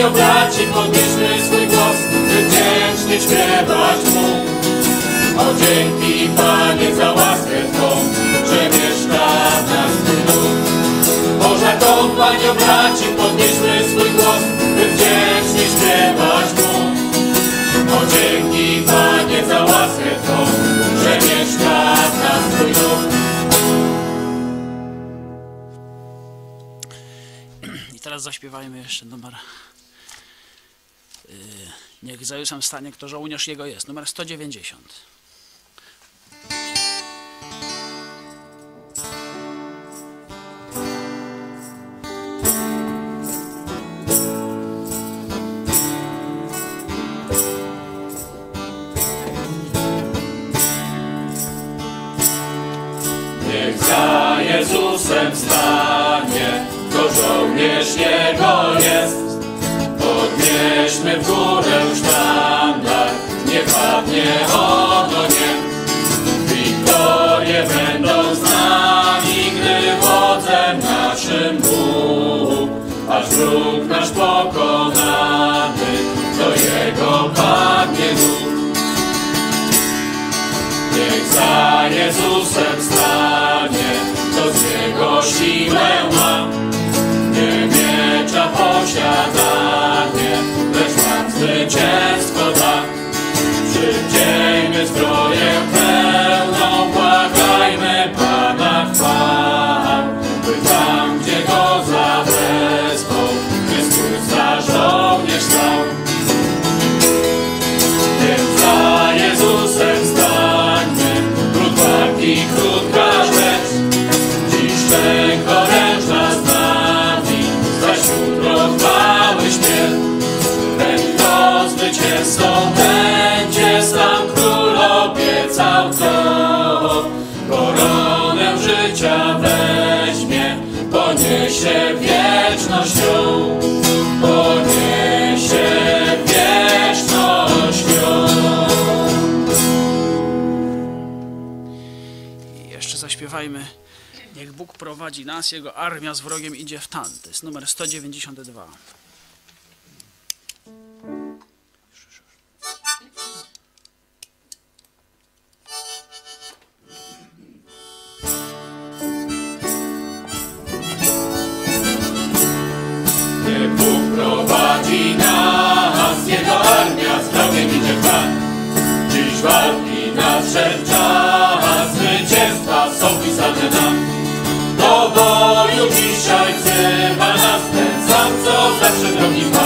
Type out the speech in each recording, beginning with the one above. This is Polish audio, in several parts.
kompanio braci, podnieśmy swój głos, by wdzięcznie śpiewać Mu. O dzięki Panie za łaskę Twą, że mieszka w nas duch. Boża kompanio braci, podnieśmy swój głos, by wdzięcznie śpiewać Mu. O dzięki Panie za łaskę Twą, że mieszka w nas Twój. I teraz zaśpiewajmy jeszcze numer. Yy, niech za Jezusem stanie, kto żołnierz jego jest. Numer 190. Niech za Jezusem stanie, to żołnierz Jego jest. Podnieśmy w górę sztandar, nie padnie ono nie. Wiktorie będą z nami, gdy wodzem naszym Bóg. Aż wróg nasz pokonany, do Jego padnie duch. Niech za Jezusem stanie, to z Jego siłę ma. Nie miecza Pan zwycięstwo da. Przywdziejmy zbroję Niech Bóg prowadzi nas, jego armia z wrogiem idzie w tan. To jest numer 192. Niech Bóg prowadzi nas, jego armia z wrogiem idzie w tan. Dziś walki nadszedł czas, są pisane nam. Do boju dzisiaj wzywa nas ten sam, co zawsze drogi.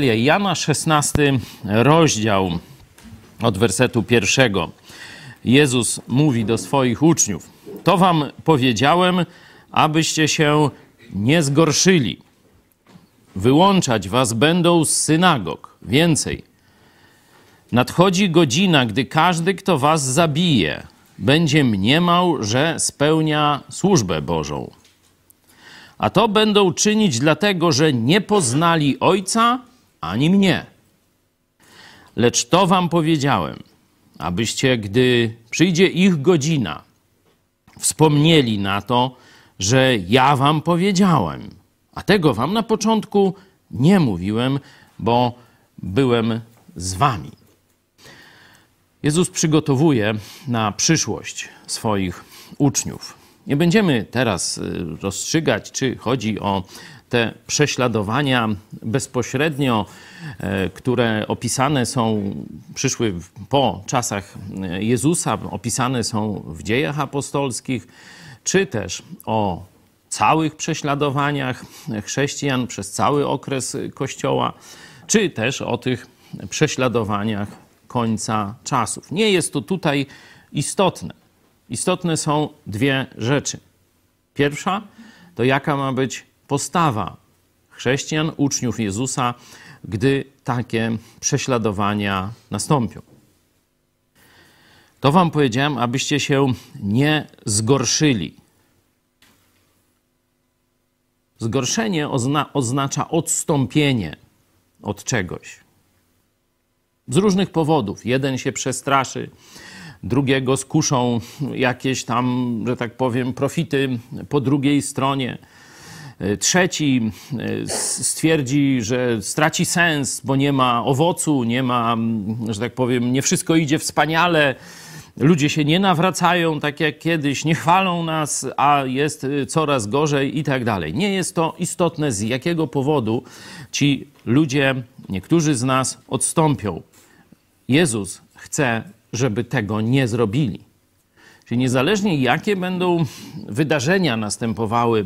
Ewangelia Jana, 16 rozdział od wersetu pierwszego. Jezus mówi do swoich uczniów: To wam powiedziałem, abyście się nie zgorszyli. Wyłączać was będą z synagog. Więcej. Nadchodzi godzina, gdy każdy, kto was zabije, będzie mniemał, że spełnia służbę Bożą. A to będą czynić dlatego, że nie poznali Ojca ani mnie. Lecz to wam powiedziałem, abyście, gdy przyjdzie ich godzina, wspomnieli na to, że ja wam powiedziałem. A tego wam na początku nie mówiłem, bo byłem z wami. Jezus przygotowuje na przyszłość swoich uczniów. Nie będziemy teraz y, rozstrzygać, czy chodzi o te prześladowania bezpośrednio, e, które opisane są, przyszły po czasach e, Jezusa, opisane są w dziejach apostolskich, czy też o całych prześladowaniach chrześcijan przez cały okres Kościoła, czy też o tych prześladowaniach końca czasów. Nie jest to tutaj istotne. Istotne są dwie rzeczy. Pierwsza to jaka ma być postawa chrześcijan, uczniów Jezusa, gdy takie prześladowania nastąpią. To wam powiedziałem, abyście się nie zgorszyli. Zgorszenie ozna oznacza odstąpienie od czegoś. Z różnych powodów. Jeden się przestraszy, drugiego skuszą jakieś tam, że tak powiem, profity po drugiej stronie. Trzeci e, stwierdzi, że straci sens, bo nie ma owocu, nie ma, że tak powiem, nie wszystko idzie wspaniale. Ludzie się nie nawracają tak jak kiedyś, nie chwalą nas, a jest y, coraz gorzej i tak dalej. Nie jest to istotne, z jakiego powodu ci ludzie, niektórzy z nas odstąpią. Jezus chce, żeby tego nie zrobili. Czyli niezależnie jakie będą wydarzenia następowały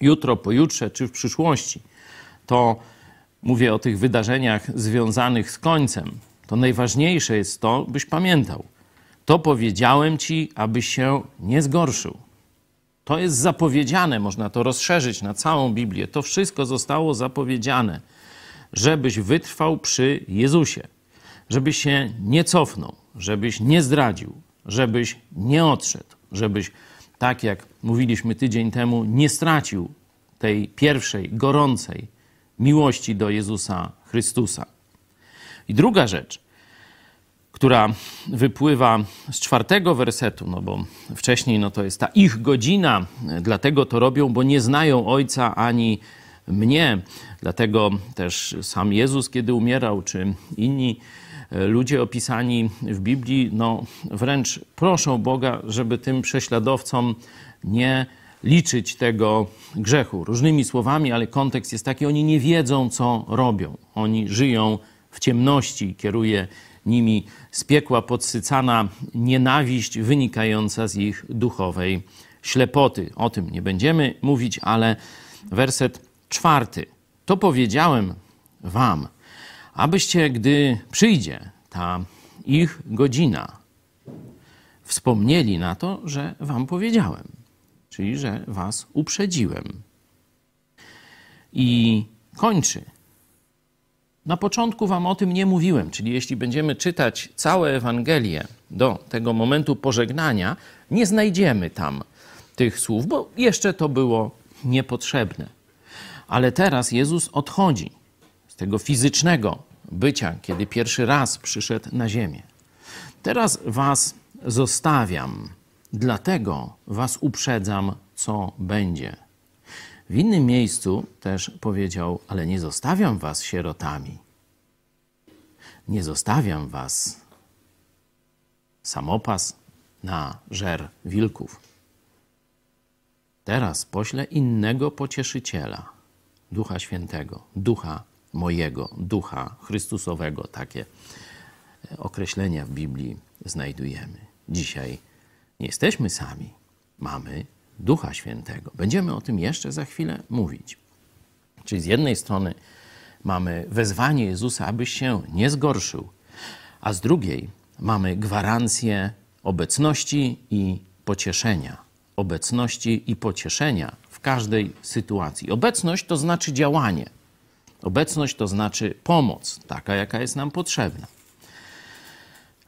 jutro, pojutrze czy w przyszłości, to mówię o tych wydarzeniach związanych z końcem, to najważniejsze jest to, byś pamiętał. To powiedziałem ci, abyś się nie zgorszył. To jest zapowiedziane, można to rozszerzyć na całą Biblię. To wszystko zostało zapowiedziane, żebyś wytrwał przy Jezusie, żebyś się nie cofnął, żebyś nie zdradził, żebyś nie odszedł, żebyś, tak jak mówiliśmy tydzień temu, nie stracił tej pierwszej, gorącej miłości do Jezusa Chrystusa. I druga rzecz, która wypływa z czwartego wersetu, no bo wcześniej no to jest ta ich godzina, dlatego to robią, bo nie znają Ojca ani mnie. Dlatego też sam Jezus, kiedy umierał, czy inni e, ludzie opisani w Biblii, no wręcz proszą Boga, żeby tym prześladowcom nie liczyć tego grzechu. Różnymi słowami, ale kontekst jest taki, oni nie wiedzą, co robią. Oni żyją w ciemności, kieruje nimi z piekła podsycana nienawiść wynikająca z ich duchowej ślepoty. O tym nie będziemy mówić, ale werset czwarty. To powiedziałem wam, abyście, gdy przyjdzie ta ich godzina, wspomnieli na to, że wam powiedziałem, czyli że was uprzedziłem. I kończy. Na początku wam o tym nie mówiłem, czyli jeśli będziemy czytać całe Ewangelię do tego momentu pożegnania, nie znajdziemy tam tych słów, bo jeszcze to było niepotrzebne. Ale teraz Jezus odchodzi z tego fizycznego bycia, kiedy pierwszy raz przyszedł na ziemię. Teraz was zostawiam, dlatego was uprzedzam, co będzie. W innym miejscu też powiedział: Ale nie zostawiam was sierotami. Nie zostawiam was samopas na żer wilków. Teraz poślę innego pocieszyciela, Ducha Świętego, Ducha mojego, Ducha Chrystusowego. Takie określenia w Biblii znajdujemy. Dzisiaj nie jesteśmy sami, mamy Ducha Świętego. Będziemy o tym jeszcze za chwilę mówić. Czyli z jednej strony mamy wezwanie Jezusa, abyś się nie zgorszył, a z drugiej mamy gwarancję obecności i pocieszenia. Obecności i pocieszenia w każdej sytuacji. Obecność to znaczy działanie. Obecność to znaczy pomoc, taka jaka jest nam potrzebna.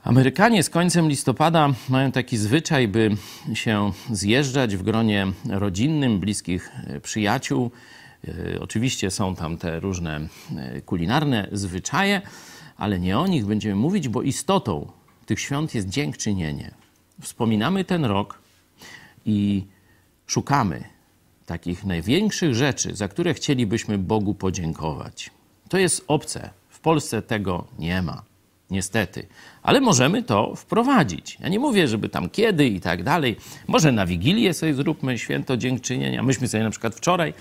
Amerykanie z końcem listopada mają taki zwyczaj, by się zjeżdżać w gronie rodzinnym, bliskich e, przyjaciół. E, oczywiście są tam te różne e, kulinarne zwyczaje, ale nie o nich będziemy mówić, bo istotą tych świąt jest dziękczynienie. Wspominamy ten rok i szukamy takich największych rzeczy, za które chcielibyśmy Bogu podziękować. To jest obce. W Polsce tego nie ma niestety. Ale możemy to wprowadzić. Ja nie mówię, żeby tam kiedy i tak dalej. Może na Wigilię sobie zróbmy święto dziękczynienia. Myśmy sobie na przykład wczoraj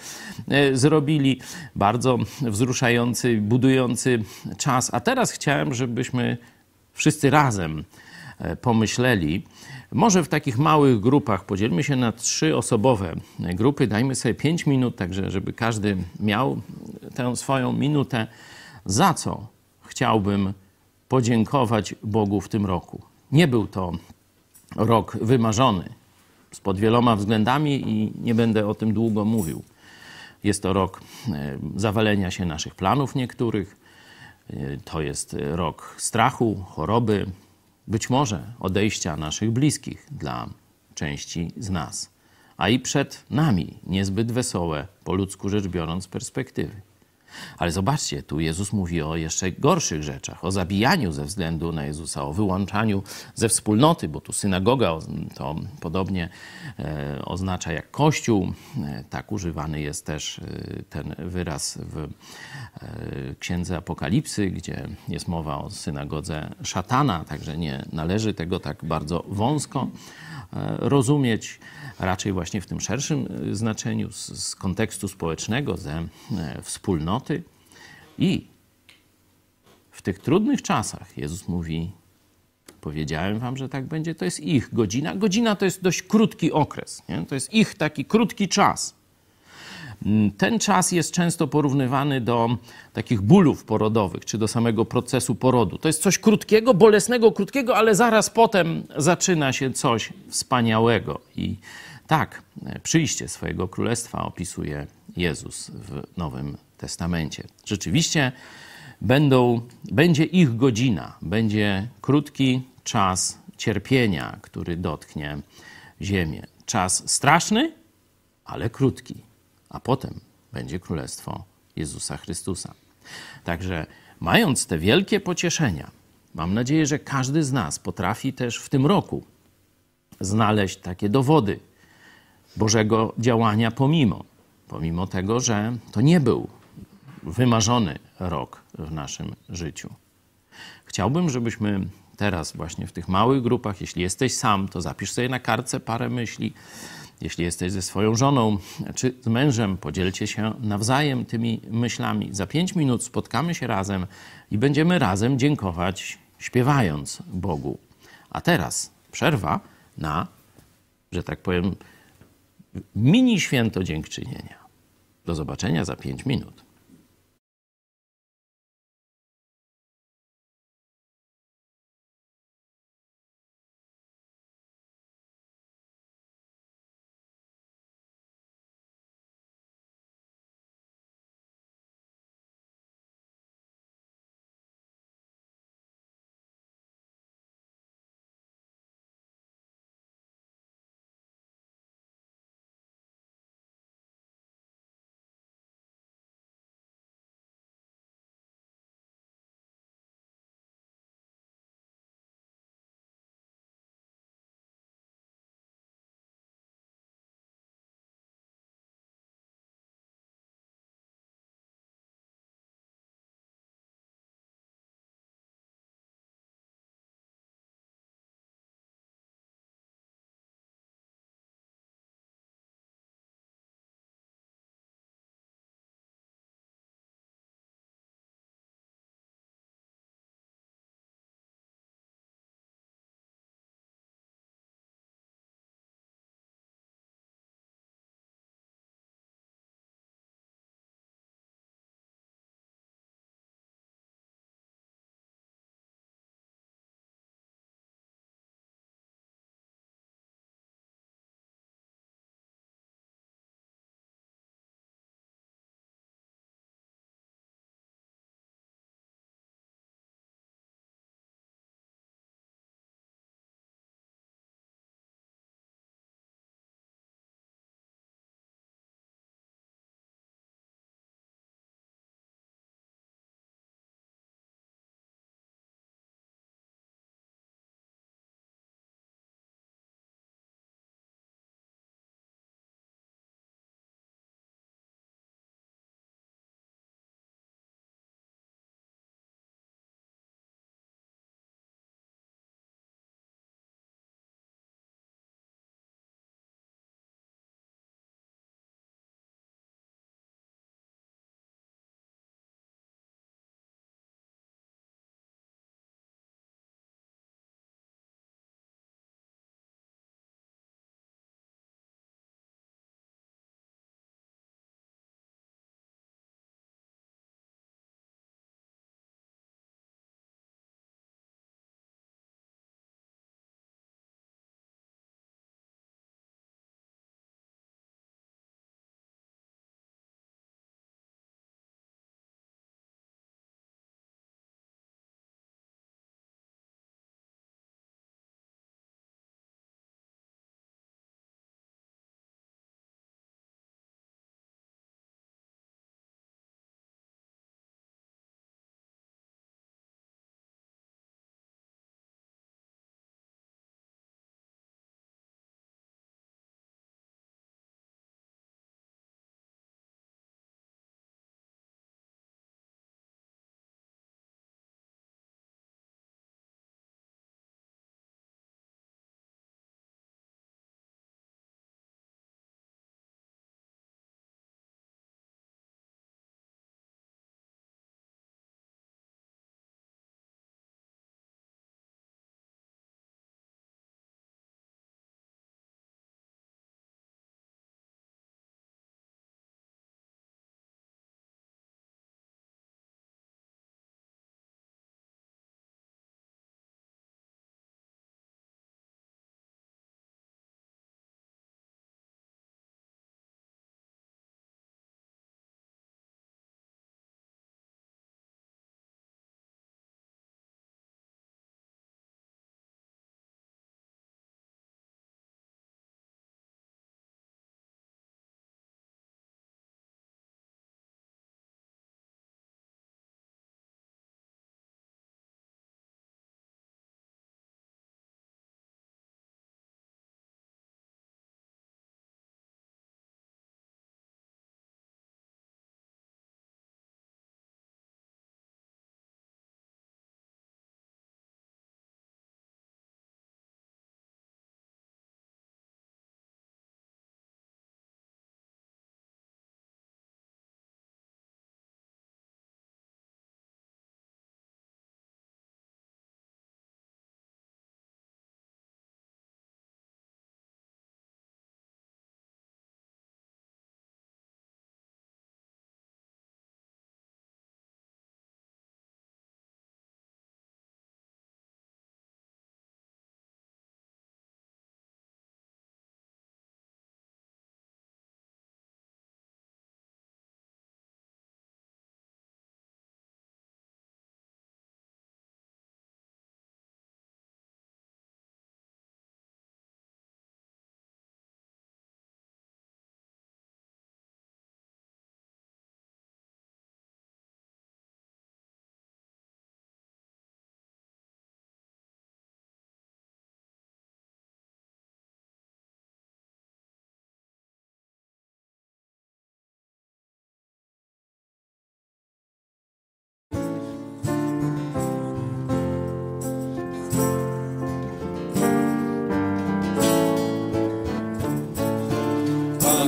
e, zrobili bardzo wzruszający, budujący czas. A teraz chciałem, żebyśmy wszyscy razem e, pomyśleli, może w takich małych grupach podzielmy się na trzy osobowe grupy, dajmy sobie pięć minut, także żeby każdy miał tę swoją minutę. Za co chciałbym podziękować Bogu w tym roku. Nie był to rok wymarzony pod wieloma względami i nie będę o tym długo mówił. Jest to rok e, zawalenia się naszych planów niektórych, e, to jest rok strachu, choroby, być może odejścia naszych bliskich dla części z nas, a i przed nami niezbyt wesołe, po ludzku rzecz biorąc, perspektywy. Ale zobaczcie, tu Jezus mówi o jeszcze gorszych rzeczach, o zabijaniu ze względu na Jezusa, o wyłączaniu ze wspólnoty, bo tu synagoga to podobnie e, oznacza jak kościół. E, tak używany jest też e, ten wyraz w Księdze Apokalipsy, gdzie jest mowa o synagodze szatana, także nie należy tego tak bardzo wąsko rozumieć raczej właśnie w tym szerszym y, znaczeniu, z, z kontekstu społecznego, ze e, wspólnoty. I w tych trudnych czasach Jezus mówi: Powiedziałem wam, że tak będzie, to jest ich godzina. Godzina to jest dość krótki okres, nie? to jest ich taki krótki czas. Mm, ten czas jest często porównywany do takich bólów porodowych, czy do samego procesu porodu. To jest coś krótkiego, bolesnego, krótkiego, ale zaraz potem zaczyna się coś wspaniałego. I tak, przyjście swojego królestwa opisuje Jezus w Nowym Testamencie. Rzeczywiście będą, będzie ich godzina, będzie krótki czas cierpienia, który dotknie ziemię. Czas straszny, ale krótki a potem będzie królestwo Jezusa Chrystusa. Także, mając te wielkie pocieszenia, mam nadzieję, że każdy z nas potrafi też w tym roku znaleźć takie dowody Bożego działania pomimo. pomimo tego, że to nie był wymarzony rok w naszym życiu. Chciałbym, żebyśmy teraz, właśnie w tych małych grupach, jeśli jesteś sam, to zapisz sobie na kartce parę myśli. Jeśli jesteś ze swoją żoną czy z mężem, podzielcie się nawzajem tymi myślami. Za pięć minut spotkamy się razem i będziemy razem dziękować, śpiewając Bogu. A teraz przerwa na, że tak powiem, mini święto dziękczynienia. Do zobaczenia za pięć minut.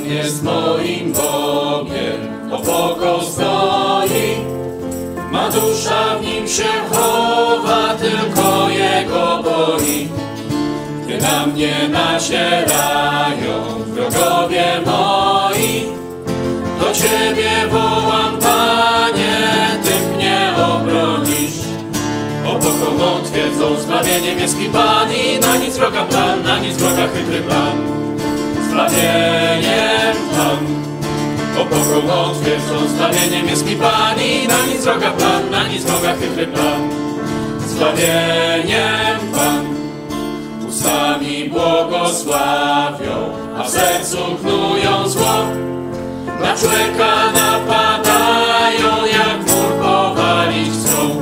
Jest moim Bogiem, opoko stoi. Ma dusza w nim się chowa, tylko Jego boi. Gdy na mnie nacierają wrogowie moi, do Ciebie wołam, Panie, Ty mnie obronisz. Opoką mą twierdzą, zbawieniem jest mi Pan i na nic wroga plan, na nic wroga chytry plan. Zbawieniem Pan. Opoką mą twierdzą, zbawieniem jest mi Pan i na nic wroga plan, na nic wroga chytry plan. Zbawieniem Pan. Ustami błogosławią, a w sercu knują zło. Na człowieka napadają, jak mur powalić chcą.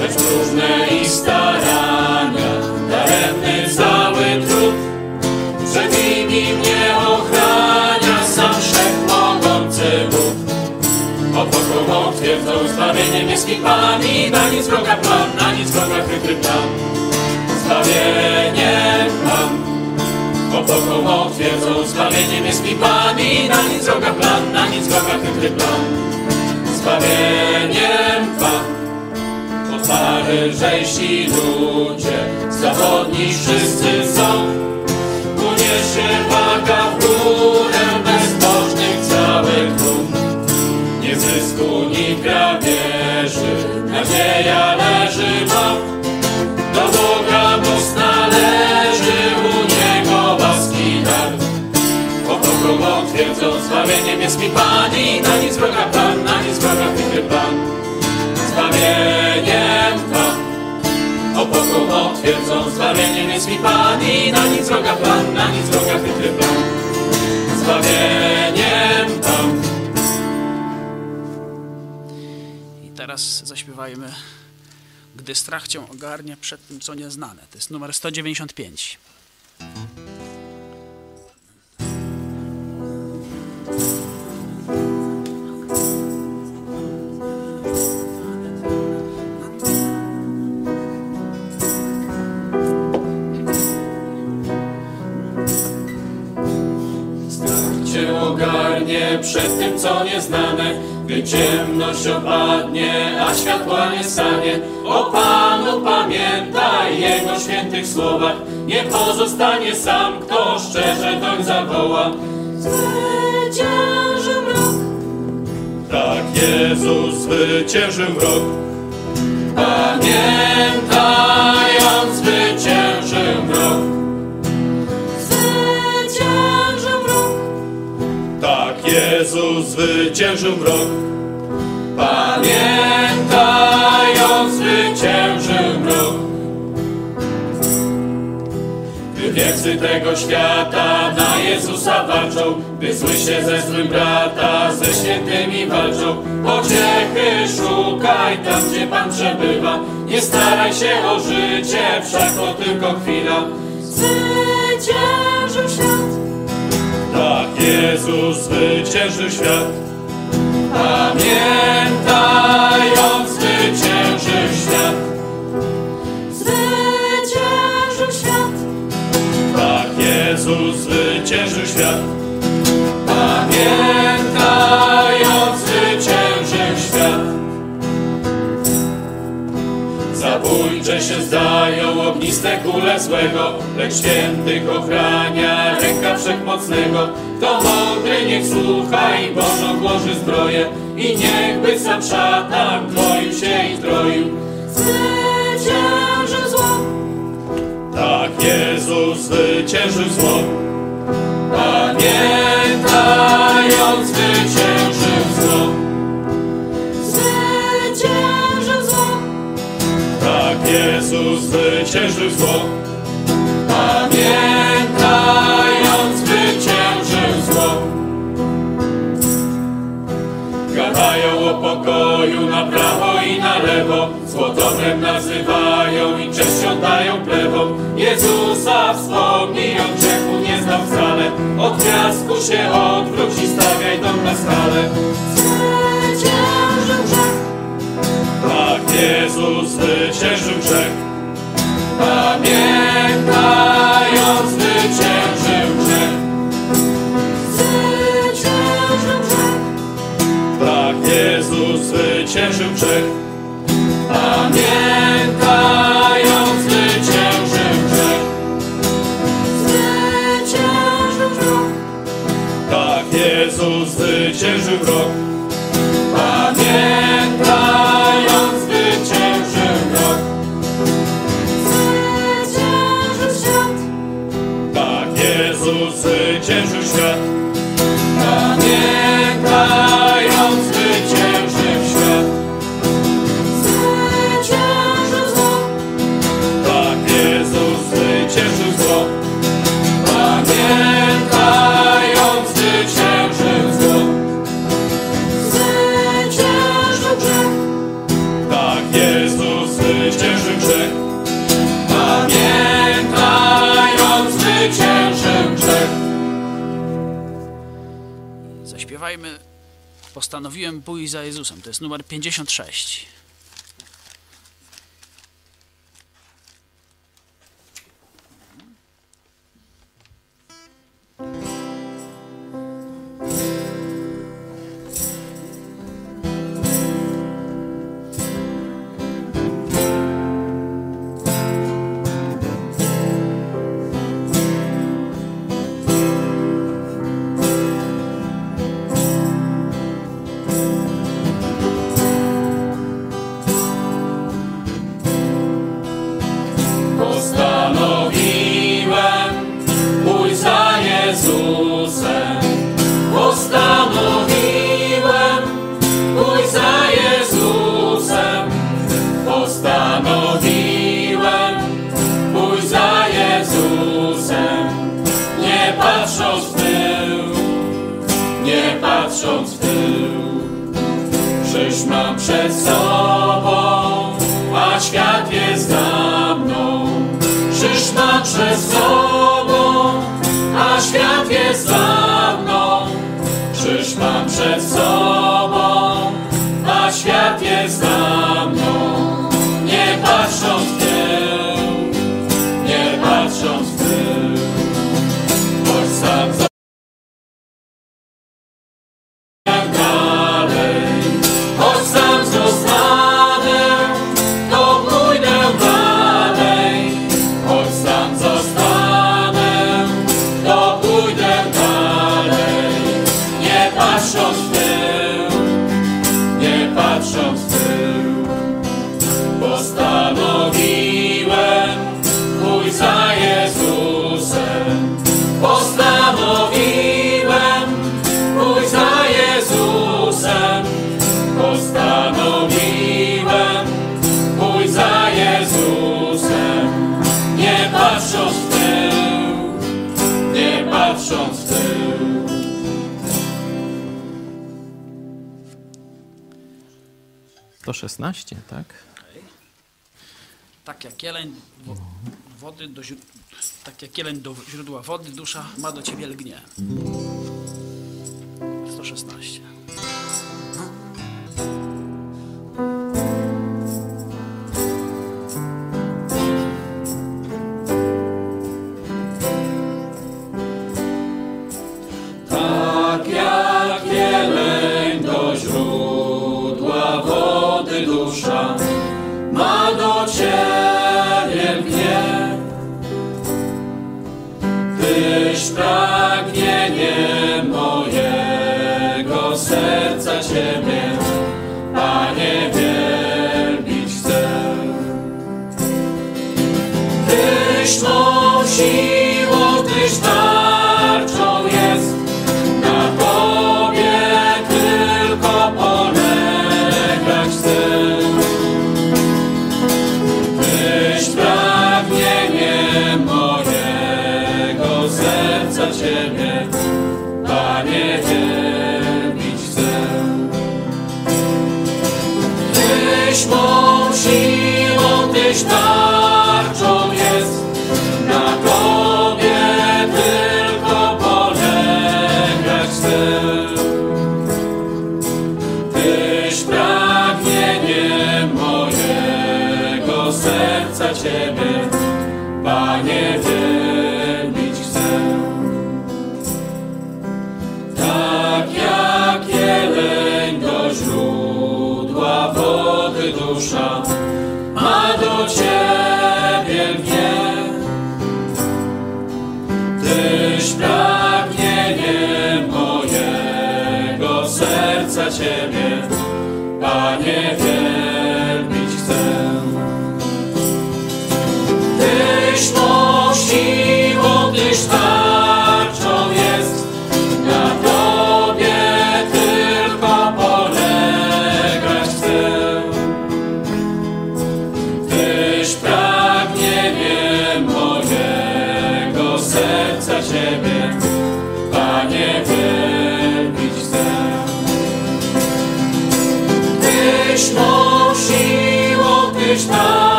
Lecz próżne i starania, daremny cały Zbawieniem jest mi Pan i na nic wroga plan, na nic wroga chytry plan. Zbawieniem Pan. Opoką twierdzą, zbawieniem jest mi Pan i na nic wroga plan, na nic wroga chytry plan. Zbawieniem Pan. Otwaryżejsi ludzie, zawodni wszyscy są. Uniesie waga w górę Nie zysku, ni grabieży, nadzieja leży ma. Do Boga most należy, u Niego łaski dar. Opoką twierdzą, zbawieniem jest mi Pan i na nic wroga Pan, na nic wroga chytry Pan. Zbawieniem Pan. Opoką twierdzą, zbawieniem jest mi Pan i na nic wroga Pan, na nic wroga chytry Pan. Zbawieniem Pan. Teraz zaśpiewajmy Gdy strach cię ogarnia przed tym, co nieznane. To jest numer 195. Strach cię ogarnie przed tym, co nieznane, gdy ciemność opadnie, a światła nie stanie. O Panu pamiętaj Jego świętych słowach, nie pozostanie sam, kto szczerze doń zawoła. Zwycięży mrok, Tak Jezus zwyciężył mrok. Pamiętając zwyciężył mrok. Zwyciężył mrok. Pamiętając zwyciężył mrok. Gdy wiecy tego świata na Jezusa walczą, gdy zły się ze złym brata, ze świętymi walczą, pociechy szukaj tam, gdzie Pan przebywa. Nie staraj się o życie, wszak to tylko chwila. zwyciężył Jezus zwyciężył świat. Pamiętając zwyciężył świat. zwyciężył świat, Tak Jezus zwyciężył świat. Pamiętając zwyciężył świat. Zabójcze się zdają ogniste kule złego, lecz świętych ochrania ręka wszechmocnego. Kto mądry niech słucha i Bożą włoży zbroję i niechby sam szatan dwoił się i troił. zwyciężył zło, Tak Jezus zwyciężył zło. Pamiętając zwyciężył zło. zwyciężył zło, Tak Jezus zwyciężył zło. Pamiętając pokoju na prawo i na lewo, złotorem nazywają i cześcią dają plewą. Jezusa wspomnij, on grzechu nie znał wcale, od piasku się odwróć i stawiaj dom na skalę. zwyciężył grzech, Tak Jezus zwyciężył grzech. Pamiętając zwyciężył zwyciężył grzech. Amen. Postanowiłem pójść za Jezusem. To jest numer 56. Kieleń do źródła wody, dusza ma do ciebie lgnie. 116. Tak do źródła wody dusza ma do pragnienie.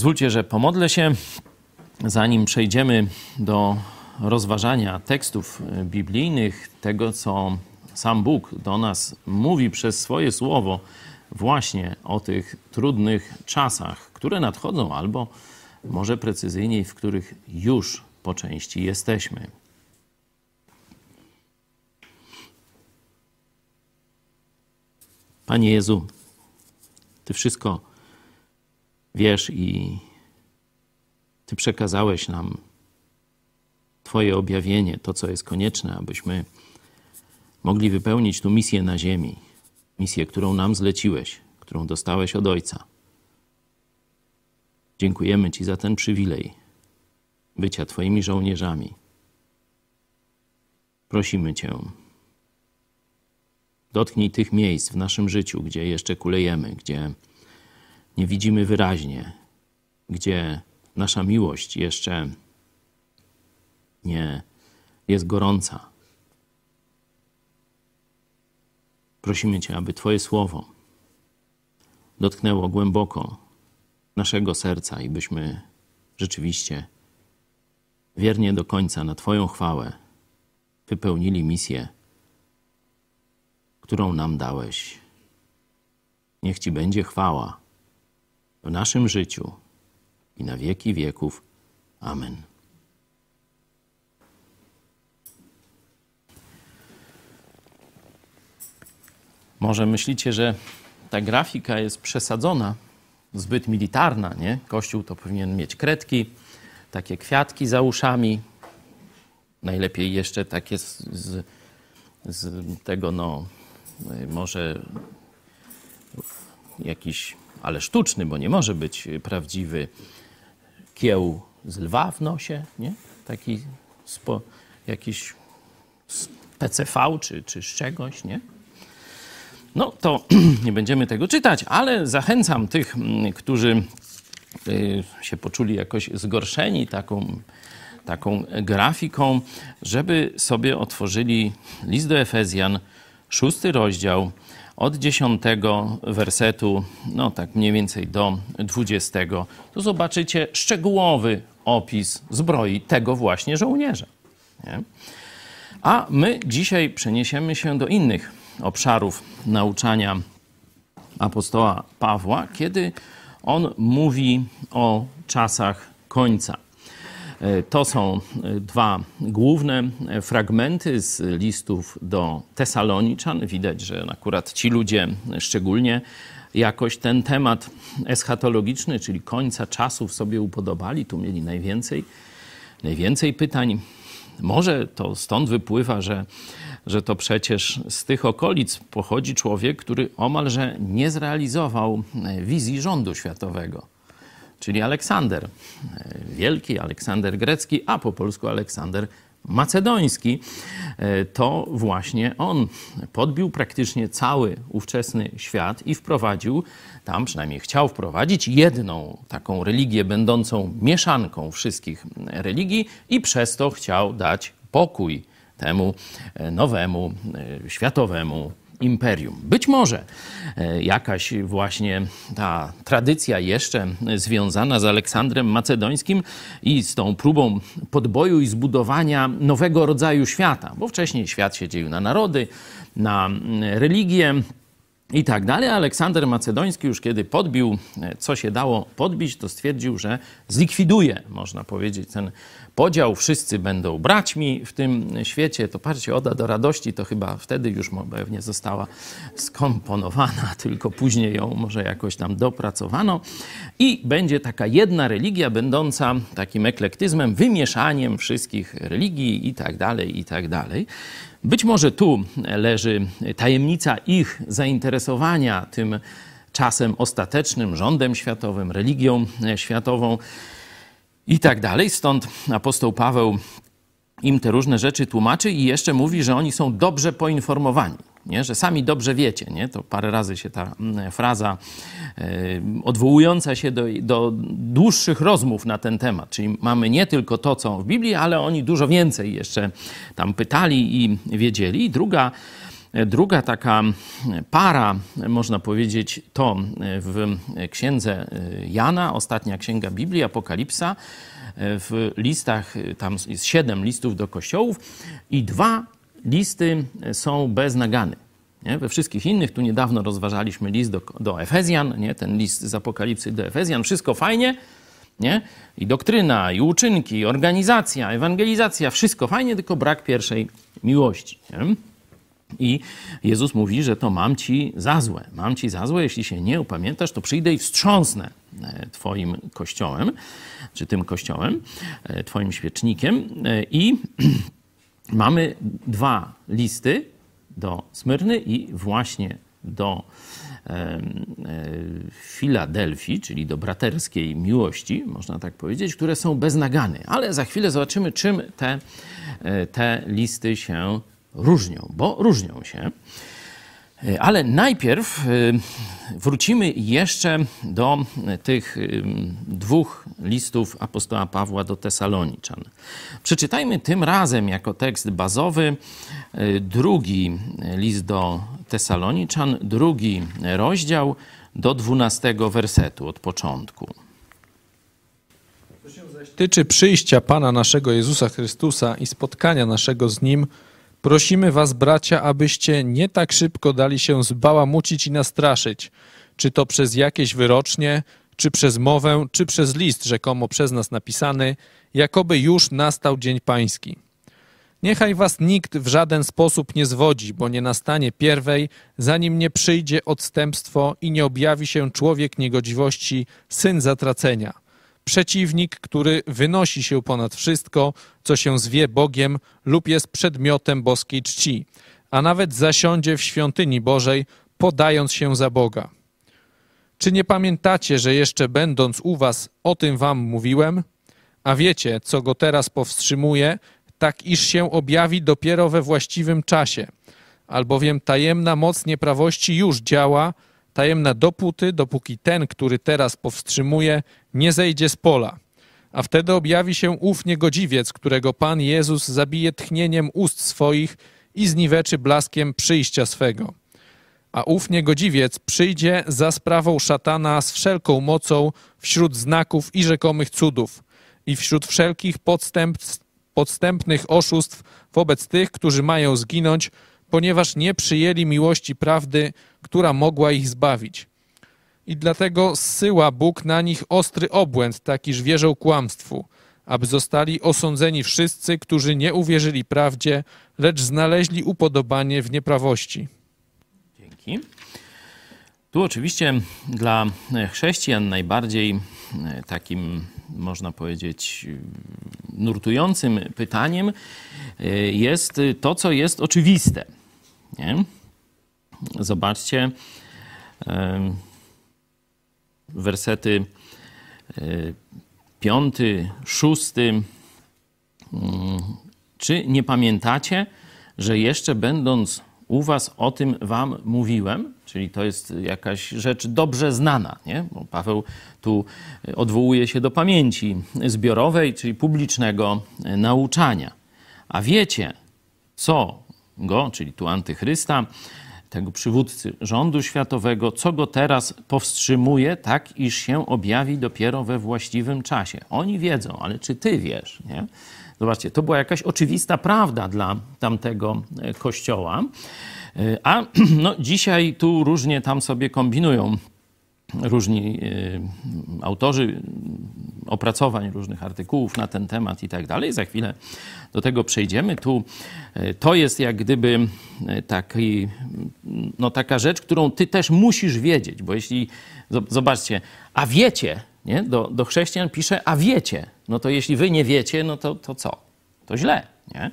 Pozwólcie, że pomodlę się, zanim przejdziemy do rozważania tekstów e, biblijnych, tego co sam Bóg do nas mówi przez swoje słowo, właśnie o tych trudnych czasach, które nadchodzą, albo może precyzyjniej, w których już po części jesteśmy. Panie Jezu, Ty wszystko wiesz i Ty przekazałeś nam Twoje objawienie, to co jest konieczne, abyśmy mogli wypełnić tu misję na ziemi, misję, którą nam zleciłeś, którą dostałeś od Ojca. Dziękujemy Ci za ten przywilej bycia Twoimi żołnierzami. Prosimy Cię, dotknij tych miejsc w naszym życiu, gdzie jeszcze kulejemy, gdzie nie widzimy wyraźnie, gdzie nasza miłość jeszcze nie jest gorąca. Prosimy Cię, aby Twoje słowo dotknęło głęboko naszego serca i byśmy rzeczywiście wiernie do końca na Twoją chwałę wypełnili misję, którą nam dałeś. Niech Ci będzie chwała w naszym życiu i na wieki wieków. Amen. Może myślicie, że ta grafika jest przesadzona, zbyt militarna, nie? Kościół to powinien mieć kredki, takie kwiatki za uszami, najlepiej jeszcze takie z, z, z tego, no, może jakiś, ale sztuczny, bo nie może być prawdziwy kieł z lwa w nosie, nie? Taki spo, jakiś z PCV czy, czy z czegoś, nie? No to nie będziemy tego czytać, ale zachęcam tych, mm, którzy y, się poczuli jakoś zgorszeni taką, taką grafiką, żeby sobie otworzyli list do Efezjan, szósty rozdział, od dziesiątego wersetu, no tak mniej więcej do dwudziestego, to zobaczycie szczegółowy opis zbroi tego właśnie żołnierza. Nie? A my dzisiaj przeniesiemy się do innych obszarów nauczania apostoła Pawła, kiedy on mówi o czasach końca. To są dwa główne fragmenty z listów do Tesaloniczan. Widać, że akurat ci ludzie szczególnie jakoś ten temat eschatologiczny, czyli końca czasów sobie upodobali. Tu mieli najwięcej, najwięcej pytań. Może to stąd wypływa, że, że to przecież z tych okolic pochodzi człowiek, który omalże nie zrealizował wizji rządu światowego czyli Aleksander. Wielki Aleksander grecki, a po polsku Aleksander macedoński. To właśnie on podbił praktycznie cały ówczesny świat i wprowadził tam, przynajmniej chciał wprowadzić, jedną taką religię będącą mieszanką wszystkich religii i przez to chciał dać pokój temu nowemu światowemu imperium. Być może e, jakaś właśnie ta tradycja jeszcze związana z Aleksandrem Macedońskim i z tą próbą podboju i zbudowania nowego rodzaju świata, bo wcześniej świat się dzielił na narody, na mm, religie i tak dalej. Aleksander Macedoński już kiedy podbił, e, co się dało podbić, to stwierdził, że zlikwiduje, można powiedzieć, ten podział. Wszyscy będą braćmi w tym świecie. To parcie Oda do radości to chyba wtedy już pewnie została skomponowana, tylko później ją może jakoś tam dopracowano. I będzie taka jedna religia, będąca takim eklektyzmem, wymieszaniem wszystkich religii i tak dalej, i tak dalej. Być może tu leży tajemnica ich zainteresowania tym czasem ostatecznym, rządem światowym, religią światową i tak dalej. Stąd apostoł Paweł im te różne rzeczy tłumaczy i jeszcze mówi, że oni są dobrze poinformowani. Nie? że sami dobrze wiecie. Nie? To parę razy się ta mm, fraza e, odwołująca się do, do dłuższych rozmów na ten temat. Czyli mamy nie tylko to, co w Biblii, ale oni dużo więcej jeszcze tam pytali i wiedzieli. I druga, druga taka para, można powiedzieć, to w księdze Jana, ostatnia księga Biblii, Apokalipsa, w listach, tam jest siedem listów do kościołów i dwa listy są bez nagany. Nie? We wszystkich innych, tu niedawno rozważaliśmy list do, do Efezjan, nie? ten list z Apokalipsy do Efezjan, wszystko fajnie, nie? i doktryna, i uczynki, i organizacja, ewangelizacja, wszystko fajnie, tylko brak pierwszej miłości. Nie? I Jezus mówi, że to mam ci za złe. Mam ci za złe, jeśli się nie upamiętasz, to przyjdę i wstrząsnę e, twoim kościołem, czy tym kościołem, e, twoim świecznikiem. E, I mamy dwa listy do Smyrny i właśnie do Filadelfii, czyli do braterskiej miłości, można tak powiedzieć, które są bez nagany. Ale za chwilę zobaczymy, czym te, te listy się różnią, bo różnią się. E, ale najpierw e, wrócimy jeszcze do tych e, dwóch listów apostoła Pawła do Tesaloniczan. Przeczytajmy tym razem jako tekst bazowy drugi list do Tesaloniczan, drugi rozdział do dwunastego wersetu od początku. Tyczy przyjścia Pana naszego Jezusa Chrystusa i spotkania naszego z Nim – Prosimy was, bracia, abyście nie tak szybko dali się zbałamucić i nastraszyć, czy to przez jakieś wyrocznie, czy przez mowę, czy przez list rzekomo przez nas napisany, jakoby już nastał dzień pański. Niechaj was nikt w żaden sposób nie zwodzi, bo nie nastanie pierwej, zanim nie przyjdzie odstępstwo i nie objawi się człowiek niegodziwości, syn zatracenia – przeciwnik, który wynosi się ponad wszystko, co się zwie Bogiem lub jest przedmiotem boskiej czci, a nawet zasiądzie w świątyni Bożej, podając się za Boga. Czy nie pamiętacie, że jeszcze będąc u was o tym wam mówiłem? A wiecie, co go teraz powstrzymuje, tak iż się objawi dopiero we właściwym czasie. Albowiem tajemna moc nieprawości już działa, tajemna dopóty, dopóki ten, który teraz powstrzymuje, nie zejdzie z pola. A wtedy objawi się ów niegodziwiec, którego Pan Jezus zabije tchnieniem ust swoich i zniweczy blaskiem przyjścia swego. A ów niegodziwiec przyjdzie za sprawą szatana z wszelką mocą wśród znaków i rzekomych cudów i wśród wszelkich podstęp, podstępnych oszustw wobec tych, którzy mają zginąć, ponieważ nie przyjęli miłości prawdy, która mogła ich zbawić. I dlatego zsyła Bóg na nich ostry obłęd, takiż wierzą kłamstwu, aby zostali osądzeni wszyscy, którzy nie uwierzyli prawdzie, lecz znaleźli upodobanie w nieprawości. Dzięki. Tu oczywiście dla chrześcijan najbardziej e, takim, można powiedzieć, nurtującym pytaniem e, jest to, co jest oczywiste – Zobaczcie wersety e, piąty, szósty. Mm, czy nie pamiętacie, że jeszcze będąc u was o tym wam mówiłem? Czyli to jest jakaś rzecz dobrze znana, nie? Bo Paweł tu odwołuje się do pamięci zbiorowej, czyli publicznego nauczania. A wiecie, co go, czyli tu antychrysta, tego przywódcy rządu światowego, co go teraz powstrzymuje, tak iż się objawi dopiero we właściwym czasie. Oni wiedzą, ale czy ty wiesz? Nie? Zobaczcie, to była jakaś oczywista prawda dla tamtego e, kościoła. E, a no, dzisiaj tu różnie tam sobie kombinują różni y, autorzy opracowań, różnych artykułów na ten temat i tak dalej. Za chwilę do tego przejdziemy. Tu y, to jest jak gdyby y, taki, no taka rzecz, którą ty też musisz wiedzieć, bo jeśli, zobaczcie, a wiecie, nie? Do, do chrześcijan pisze, a wiecie, no to jeśli wy nie wiecie, no to, to co? To źle, nie?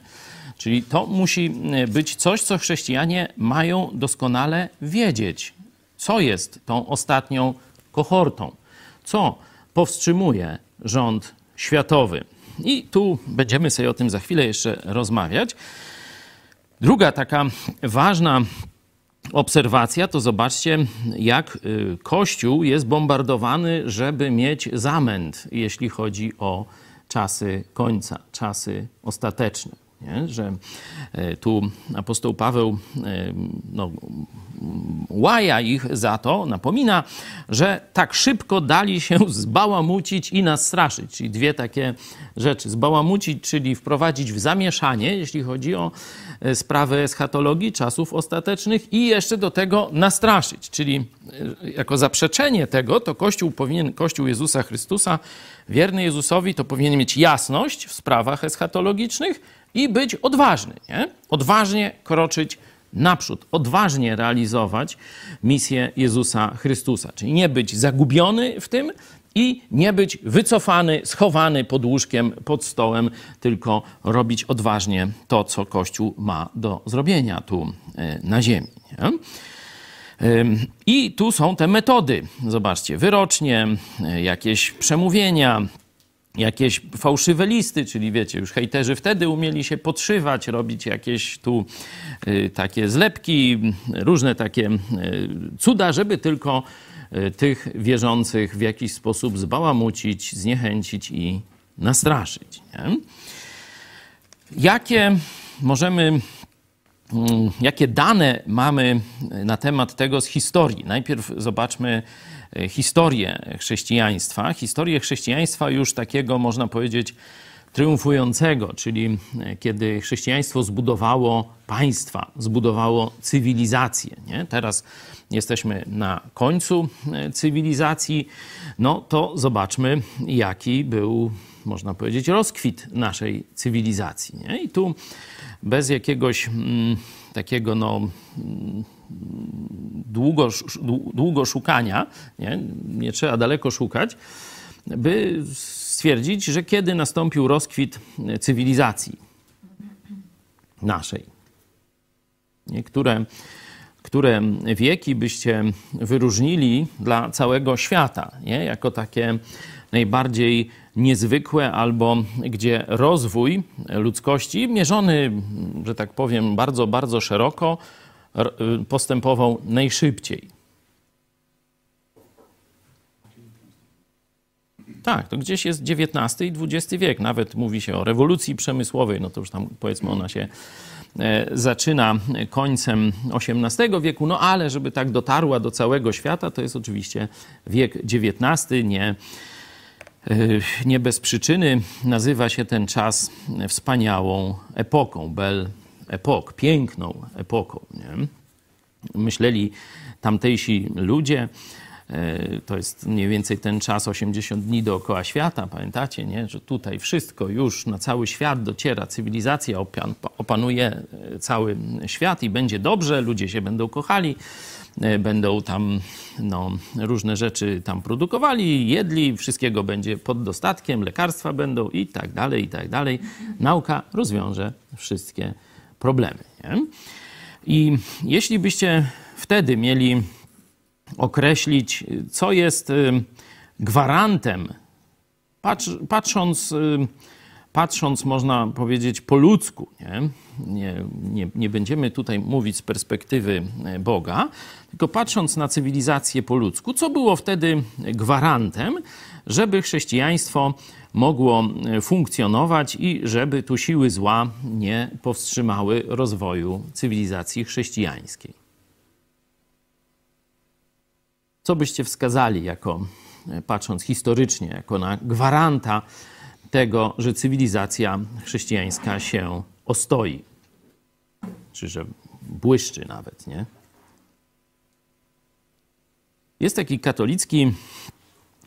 Czyli to musi być coś, co chrześcijanie mają doskonale wiedzieć. Co jest tą ostatnią kohortą? Co powstrzymuje rząd światowy? I tu będziemy sobie o tym za chwilę jeszcze rozmawiać. Druga taka ważna obserwacja, to zobaczcie, jak y, Kościół jest bombardowany, żeby mieć zamęt, jeśli chodzi o czasy końca, czasy ostateczne. Nie? Że y, tu apostoł Paweł y, no, łaja ich za to, napomina, że tak szybko dali się zbałamucić i nas straszyć. Czyli dwie takie rzeczy. Zbałamucić, czyli wprowadzić w zamieszanie, jeśli chodzi o e, sprawy eschatologii, czasów ostatecznych i jeszcze do tego nastraszyć. Czyli e, jako zaprzeczenie tego, to Kościół powinien, Kościół Jezusa Chrystusa, wierny Jezusowi, to powinien mieć jasność w sprawach eschatologicznych i być odważny. Nie? Odważnie kroczyć naprzód, odważnie realizować misję Jezusa Chrystusa. Czyli nie być zagubiony w tym i nie być wycofany, schowany pod łóżkiem, pod stołem, tylko robić odważnie to, co Kościół ma do zrobienia tu e, na ziemi. Nie? I tu są te metody. Zobaczcie, wyrocznie, e, jakieś przemówienia, jakieś fałszywe listy, czyli wiecie, już hejterzy wtedy umieli się podszywać, robić jakieś tu y, takie zlepki, różne takie y, cuda, żeby tylko y, tych wierzących w jakiś sposób zbałamucić, zniechęcić i nastraszyć. Nie? Jakie możemy mm, jakie dane mamy na temat tego z historii? Najpierw zobaczmy historię chrześcijaństwa, historię chrześcijaństwa już takiego, można powiedzieć, triumfującego, czyli e, kiedy chrześcijaństwo zbudowało państwa, zbudowało cywilizację. Nie? Teraz jesteśmy na końcu e, cywilizacji, no to zobaczmy, jaki był, można powiedzieć, rozkwit naszej cywilizacji. Nie? I tu bez jakiegoś mm, takiego no, mm, długo, długo szukania, nie? nie trzeba daleko szukać, by stwierdzić, że kiedy nastąpił rozkwit cywilizacji naszej. Niektóre które wieki byście wyróżnili dla całego świata, nie? jako takie najbardziej niezwykłe, albo gdzie rozwój ludzkości, mierzony, że tak powiem, bardzo, bardzo szeroko, postępował najszybciej. Tak, to gdzieś jest XIX i XX wiek. Nawet mówi się o rewolucji przemysłowej, no to już tam powiedzmy ona się e, zaczyna końcem XVIII wieku, no ale żeby tak dotarła do całego świata, to jest oczywiście wiek XIX, nie, e, nie bez przyczyny. Nazywa się ten czas wspaniałą epoką, Belle epok, piękną epoką. Nie? Myśleli tamtejsi ludzie, e, to jest mniej więcej ten czas 80 dni dookoła świata, pamiętacie, nie? że tutaj wszystko już na cały świat dociera, cywilizacja opanuje e, cały świat i będzie dobrze, ludzie się będą kochali, e, będą tam no, różne rzeczy tam produkowali, jedli, wszystkiego będzie pod dostatkiem, lekarstwa będą i tak dalej, i tak dalej. Nauka rozwiąże wszystkie problemy. Nie? I jeśli byście wtedy mieli określić, co jest y, gwarantem, patrz, patrząc, y, patrząc, można powiedzieć, po ludzku, nie? Nie, nie, nie będziemy tutaj mówić z perspektywy y, Boga, tylko patrząc na cywilizację po ludzku, co było wtedy gwarantem, żeby chrześcijaństwo mogło e, funkcjonować i żeby tu siły zła nie powstrzymały rozwoju cywilizacji chrześcijańskiej. Co byście wskazali jako, e, patrząc historycznie, jako na gwaranta tego, że cywilizacja chrześcijańska się ostoi, czy że błyszczy nawet, nie? Jest taki katolicki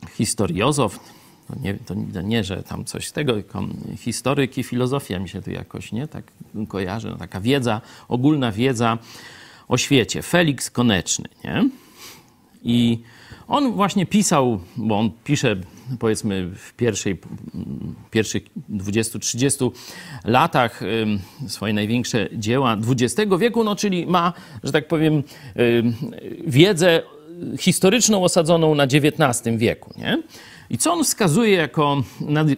historiozof, to nie, to nie, że tam coś z tego, tylko historyk i filozofia mi się tu jakoś, nie, tak kojarzy, no, taka wiedza, ogólna wiedza o świecie. Felix Koneczny, nie? I on właśnie pisał, bo on pisze powiedzmy w pierwszej, pierwszych 20-30 latach swoje największe dzieła XX wieku, no czyli ma, że tak powiem, wiedzę historyczną osadzoną na XIX wieku. Nie? I co on wskazuje jako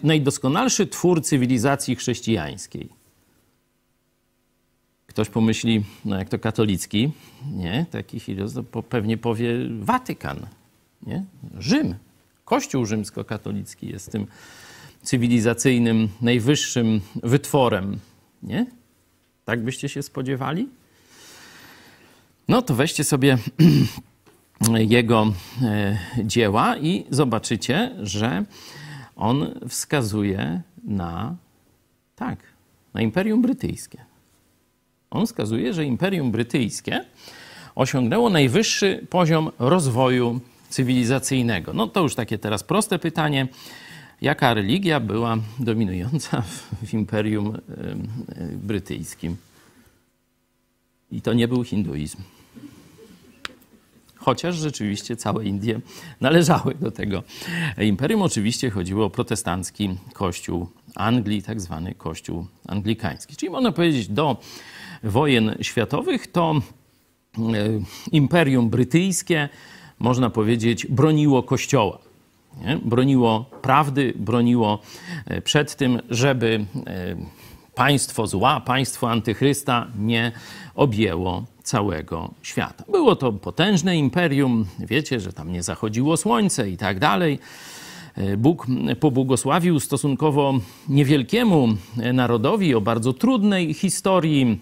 najdoskonalszy twór cywilizacji chrześcijańskiej? Ktoś pomyśli, no jak to katolicki, nie? Taki filozof pewnie powie Watykan, nie? Rzym. Kościół rzymskokatolicki jest tym cywilizacyjnym, najwyższym wytworem, nie? Tak byście się spodziewali? No to weźcie sobie jego e, dzieła i zobaczycie, że on wskazuje na tak, na Imperium Brytyjskie. On wskazuje, że Imperium Brytyjskie osiągnęło najwyższy poziom rozwoju cywilizacyjnego. No to już takie teraz proste pytanie. Jaka religia była dominująca w Imperium Brytyjskim? I to nie był hinduizm. Chociaż rzeczywiście całe Indie należały do tego imperium. Oczywiście chodziło o protestancki kościół Anglii, tak zwany kościół anglikański. Czyli można powiedzieć, do wojen światowych to e, imperium brytyjskie, można powiedzieć, broniło kościoła. Nie? Broniło prawdy, broniło e, przed tym, żeby e, państwo zła, państwo antychrysta nie objęło całego świata. Było to potężne imperium, wiecie, że tam nie zachodziło słońce i tak dalej. Bóg pobłogosławił stosunkowo niewielkiemu narodowi o bardzo trudnej historii.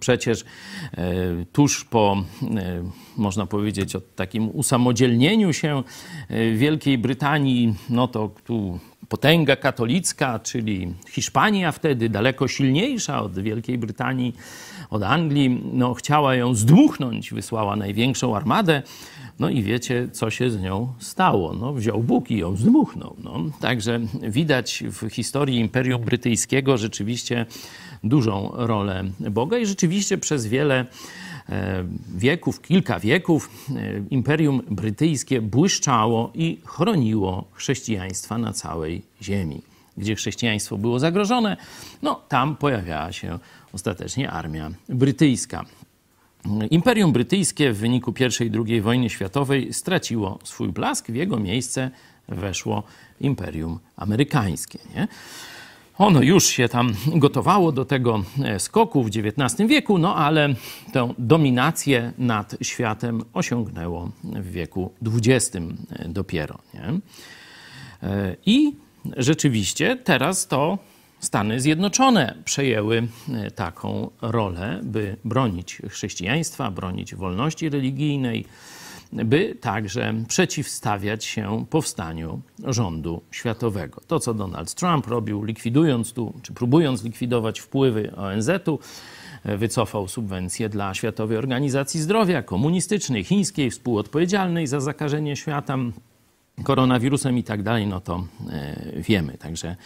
Przecież e, tuż po, e, można powiedzieć, o takim usamodzielnieniu się e, Wielkiej Brytanii, no to tu potęga katolicka, czyli Hiszpania wtedy daleko silniejsza od Wielkiej Brytanii, od Anglii, no, chciała ją zdmuchnąć, wysłała największą armadę. No i wiecie, co się z nią stało. No, wziął Bóg i ją zdmuchnął. No. Także widać w historii Imperium Brytyjskiego rzeczywiście dużą rolę Boga i rzeczywiście przez wiele wieków, kilka wieków, e, Imperium Brytyjskie błyszczało i chroniło chrześcijaństwa na całej ziemi. Gdzie chrześcijaństwo było zagrożone, no tam pojawiała się ostatecznie armia brytyjska. Imperium Brytyjskie w wyniku I i II wojny światowej straciło swój blask, w jego miejsce weszło Imperium Amerykańskie. Nie? Ono już się tam gotowało do tego e, skoku w XIX wieku, no ale tę dominację nad światem osiągnęło w wieku XX e, dopiero. Nie? E, I rzeczywiście teraz to Stany Zjednoczone przejęły taką rolę, by bronić chrześcijaństwa, bronić wolności religijnej, by także przeciwstawiać się powstaniu rządu światowego. To, co Donald Trump robił, likwidując tu, czy próbując likwidować wpływy ONZ-u, wycofał subwencje dla Światowej Organizacji Zdrowia, komunistycznej, chińskiej, współodpowiedzialnej za zakażenie świata koronawirusem i tak dalej, no to e, wiemy. Także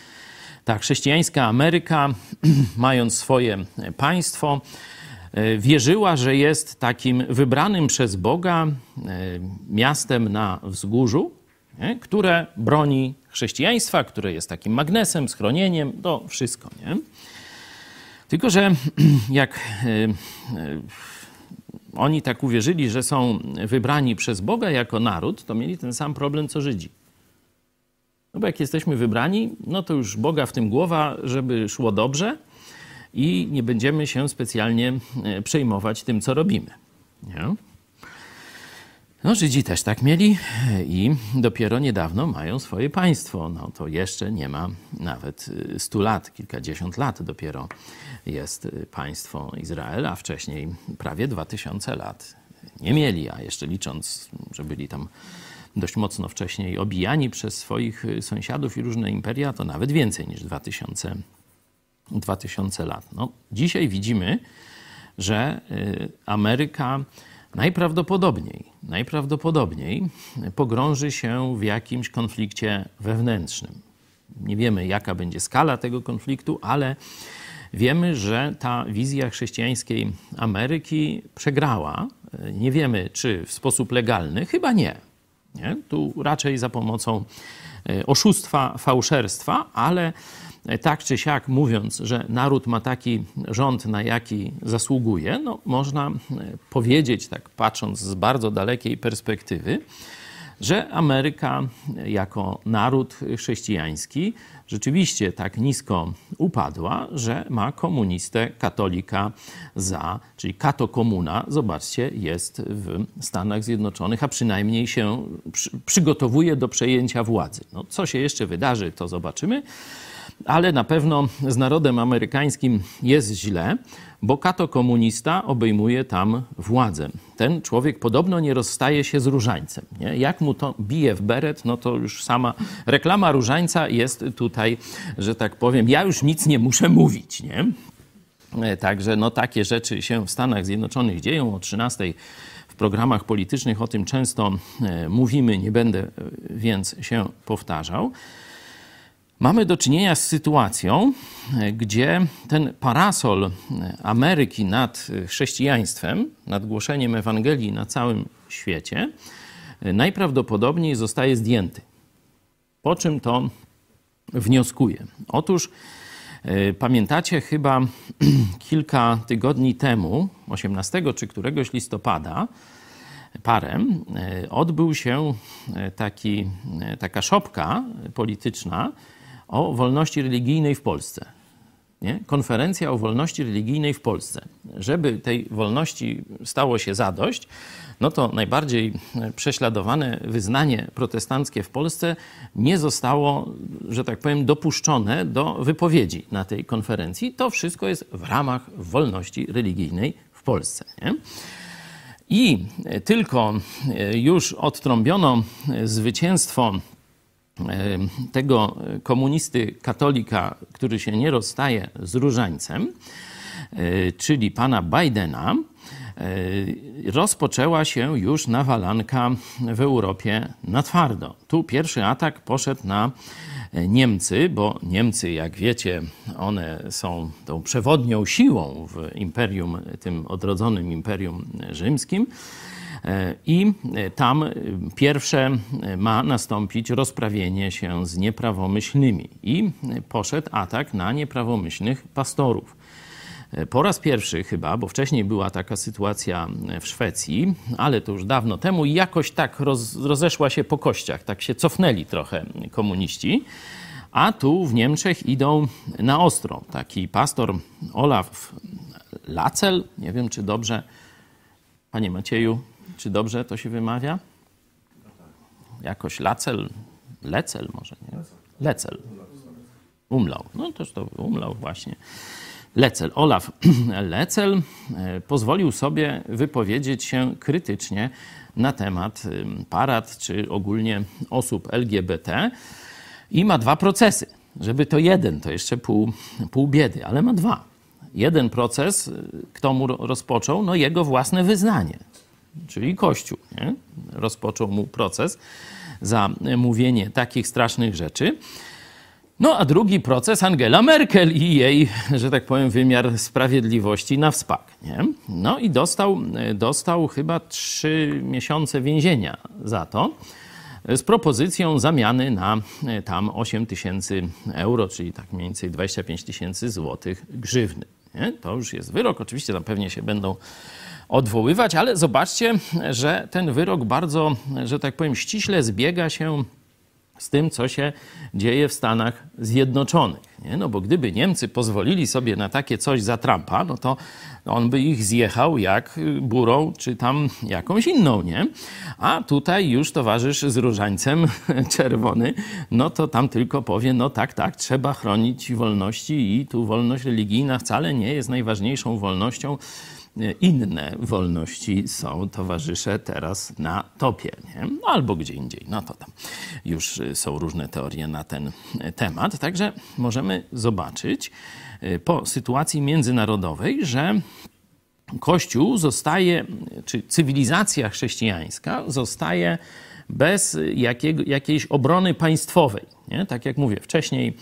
ta chrześcijańska Ameryka, mając swoje państwo, wierzyła, że jest takim wybranym przez Boga e, miastem na wzgórzu, nie? które broni chrześcijaństwa, które jest takim magnesem, schronieniem, to wszystko. Nie? Tylko, że jak e, oni tak uwierzyli, że są wybrani przez Boga jako naród, to mieli ten sam problem co Żydzi. No bo jak jesteśmy wybrani, no to już Boga w tym głowa, żeby szło dobrze, i nie będziemy się specjalnie e, przejmować tym, co robimy. Nie? No, Żydzi też tak mieli i dopiero niedawno mają swoje państwo. No to jeszcze nie ma nawet 100 lat, kilkadziesiąt lat dopiero jest państwo Izrael, a wcześniej prawie 2000 lat nie mieli, a jeszcze licząc, że byli tam dość mocno wcześniej obijani przez swoich sąsiadów i różne imperia, to nawet więcej niż 2000 lat 2000 lat. No, dzisiaj widzimy, że y, Ameryka najprawdopodobniej, najprawdopodobniej pogrąży się w jakimś konflikcie wewnętrznym. Nie wiemy, jaka będzie skala tego konfliktu, ale wiemy, że ta wizja chrześcijańskiej Ameryki przegrała. Nie wiemy, czy w sposób legalny, chyba nie. nie? Tu raczej za pomocą e, oszustwa, fałszerstwa, ale tak czy siak mówiąc, że naród ma taki rząd, na jaki zasługuje, no można powiedzieć, tak patrząc z bardzo dalekiej perspektywy, że Ameryka jako naród chrześcijański rzeczywiście tak nisko upadła, że ma komunistę, katolika za, czyli katokomuna, zobaczcie, jest w Stanach Zjednoczonych, a przynajmniej się przy, przygotowuje do przejęcia władzy. No, co się jeszcze wydarzy, to zobaczymy ale na pewno z narodem amerykańskim jest źle, bo kato komunista obejmuje tam władzę. Ten człowiek podobno nie rozstaje się z różańcem. Nie? Jak mu to bije w beret, no to już sama reklama różańca jest tutaj, że tak powiem, ja już nic nie muszę mówić. Nie? E, także no, takie rzeczy się w Stanach Zjednoczonych dzieją o 13 w programach politycznych o tym często e, mówimy, nie będę e, więc się powtarzał. Mamy do czynienia z sytuacją, gdzie ten parasol Ameryki nad chrześcijaństwem, nad głoszeniem Ewangelii na całym świecie, najprawdopodobniej zostaje zdjęty. Po czym to wnioskuje? Otóż e, pamiętacie chyba kilka tygodni temu, 18 czy któregoś listopada, parę, e, odbył się e, taki, taka szopka polityczna, o wolności religijnej w Polsce. Nie? Konferencja o wolności religijnej w Polsce. Żeby tej wolności stało się zadość, no to najbardziej prześladowane wyznanie protestanckie w Polsce nie zostało, że tak powiem, dopuszczone do wypowiedzi na tej konferencji. To wszystko jest w ramach wolności religijnej w Polsce. Nie? I tylko już odtrąbiono zwycięstwo tego komunisty katolika, który się nie rozstaje z różańcem, e, czyli pana Bidena, e, rozpoczęła się już nawalanka w Europie na twardo. Tu pierwszy atak poszedł na Niemcy, bo Niemcy, jak wiecie, one są tą przewodnią siłą w imperium, tym odrodzonym imperium rzymskim. E, I tam pierwsze ma nastąpić rozprawienie się z nieprawomyślnymi. I poszedł atak na nieprawomyślnych pastorów. E, po raz pierwszy chyba, bo wcześniej była taka sytuacja w Szwecji, ale to już dawno temu i jakoś tak roz, rozeszła się po kościach, tak się cofnęli trochę komuniści. A tu w Niemczech idą na ostro. Taki pastor Olaf Lacel, nie wiem czy dobrze, panie Macieju, czy dobrze to się wymawia? Jakoś Lacel, Lecel może, nie? Lecel. Umlał. No toż to umlał właśnie. Lecel. Olaf Lecel e, pozwolił sobie wypowiedzieć się krytycznie na temat parad, czy ogólnie osób LGBT i ma dwa procesy. Żeby to jeden, to jeszcze pół, pół biedy, ale ma dwa. Jeden proces, y, kto mu rozpoczął? No jego własne wyznanie czyli Kościół, nie? rozpoczął mu proces za mówienie takich strasznych rzeczy. No a drugi proces Angela Merkel i jej, że tak powiem, wymiar sprawiedliwości na wspak. Nie? No i dostał, dostał chyba trzy miesiące więzienia za to z propozycją zamiany na tam 8 tysięcy euro, czyli tak mniej więcej 25 tysięcy złotych grzywny. Nie? To już jest wyrok. Oczywiście tam pewnie się będą odwoływać, ale zobaczcie, że ten wyrok bardzo, że tak powiem, ściśle zbiega się z tym, co się dzieje w Stanach Zjednoczonych. Nie? No bo gdyby Niemcy pozwolili sobie na takie coś za Trumpa, no to on by ich zjechał jak burą, czy tam jakąś inną, nie? A tutaj już towarzysz z różańcem czerwony, no to tam tylko powie, no tak, tak, trzeba chronić wolności i tu wolność religijna wcale nie jest najważniejszą wolnością inne wolności są towarzysze teraz na topie, nie? No, albo gdzie indziej. No to tam już są różne teorie na ten temat. Także możemy zobaczyć y, po sytuacji międzynarodowej, że Kościół zostaje, czy cywilizacja chrześcijańska zostaje bez jakiego, jakiejś obrony państwowej. Nie? Tak jak mówię, wcześniej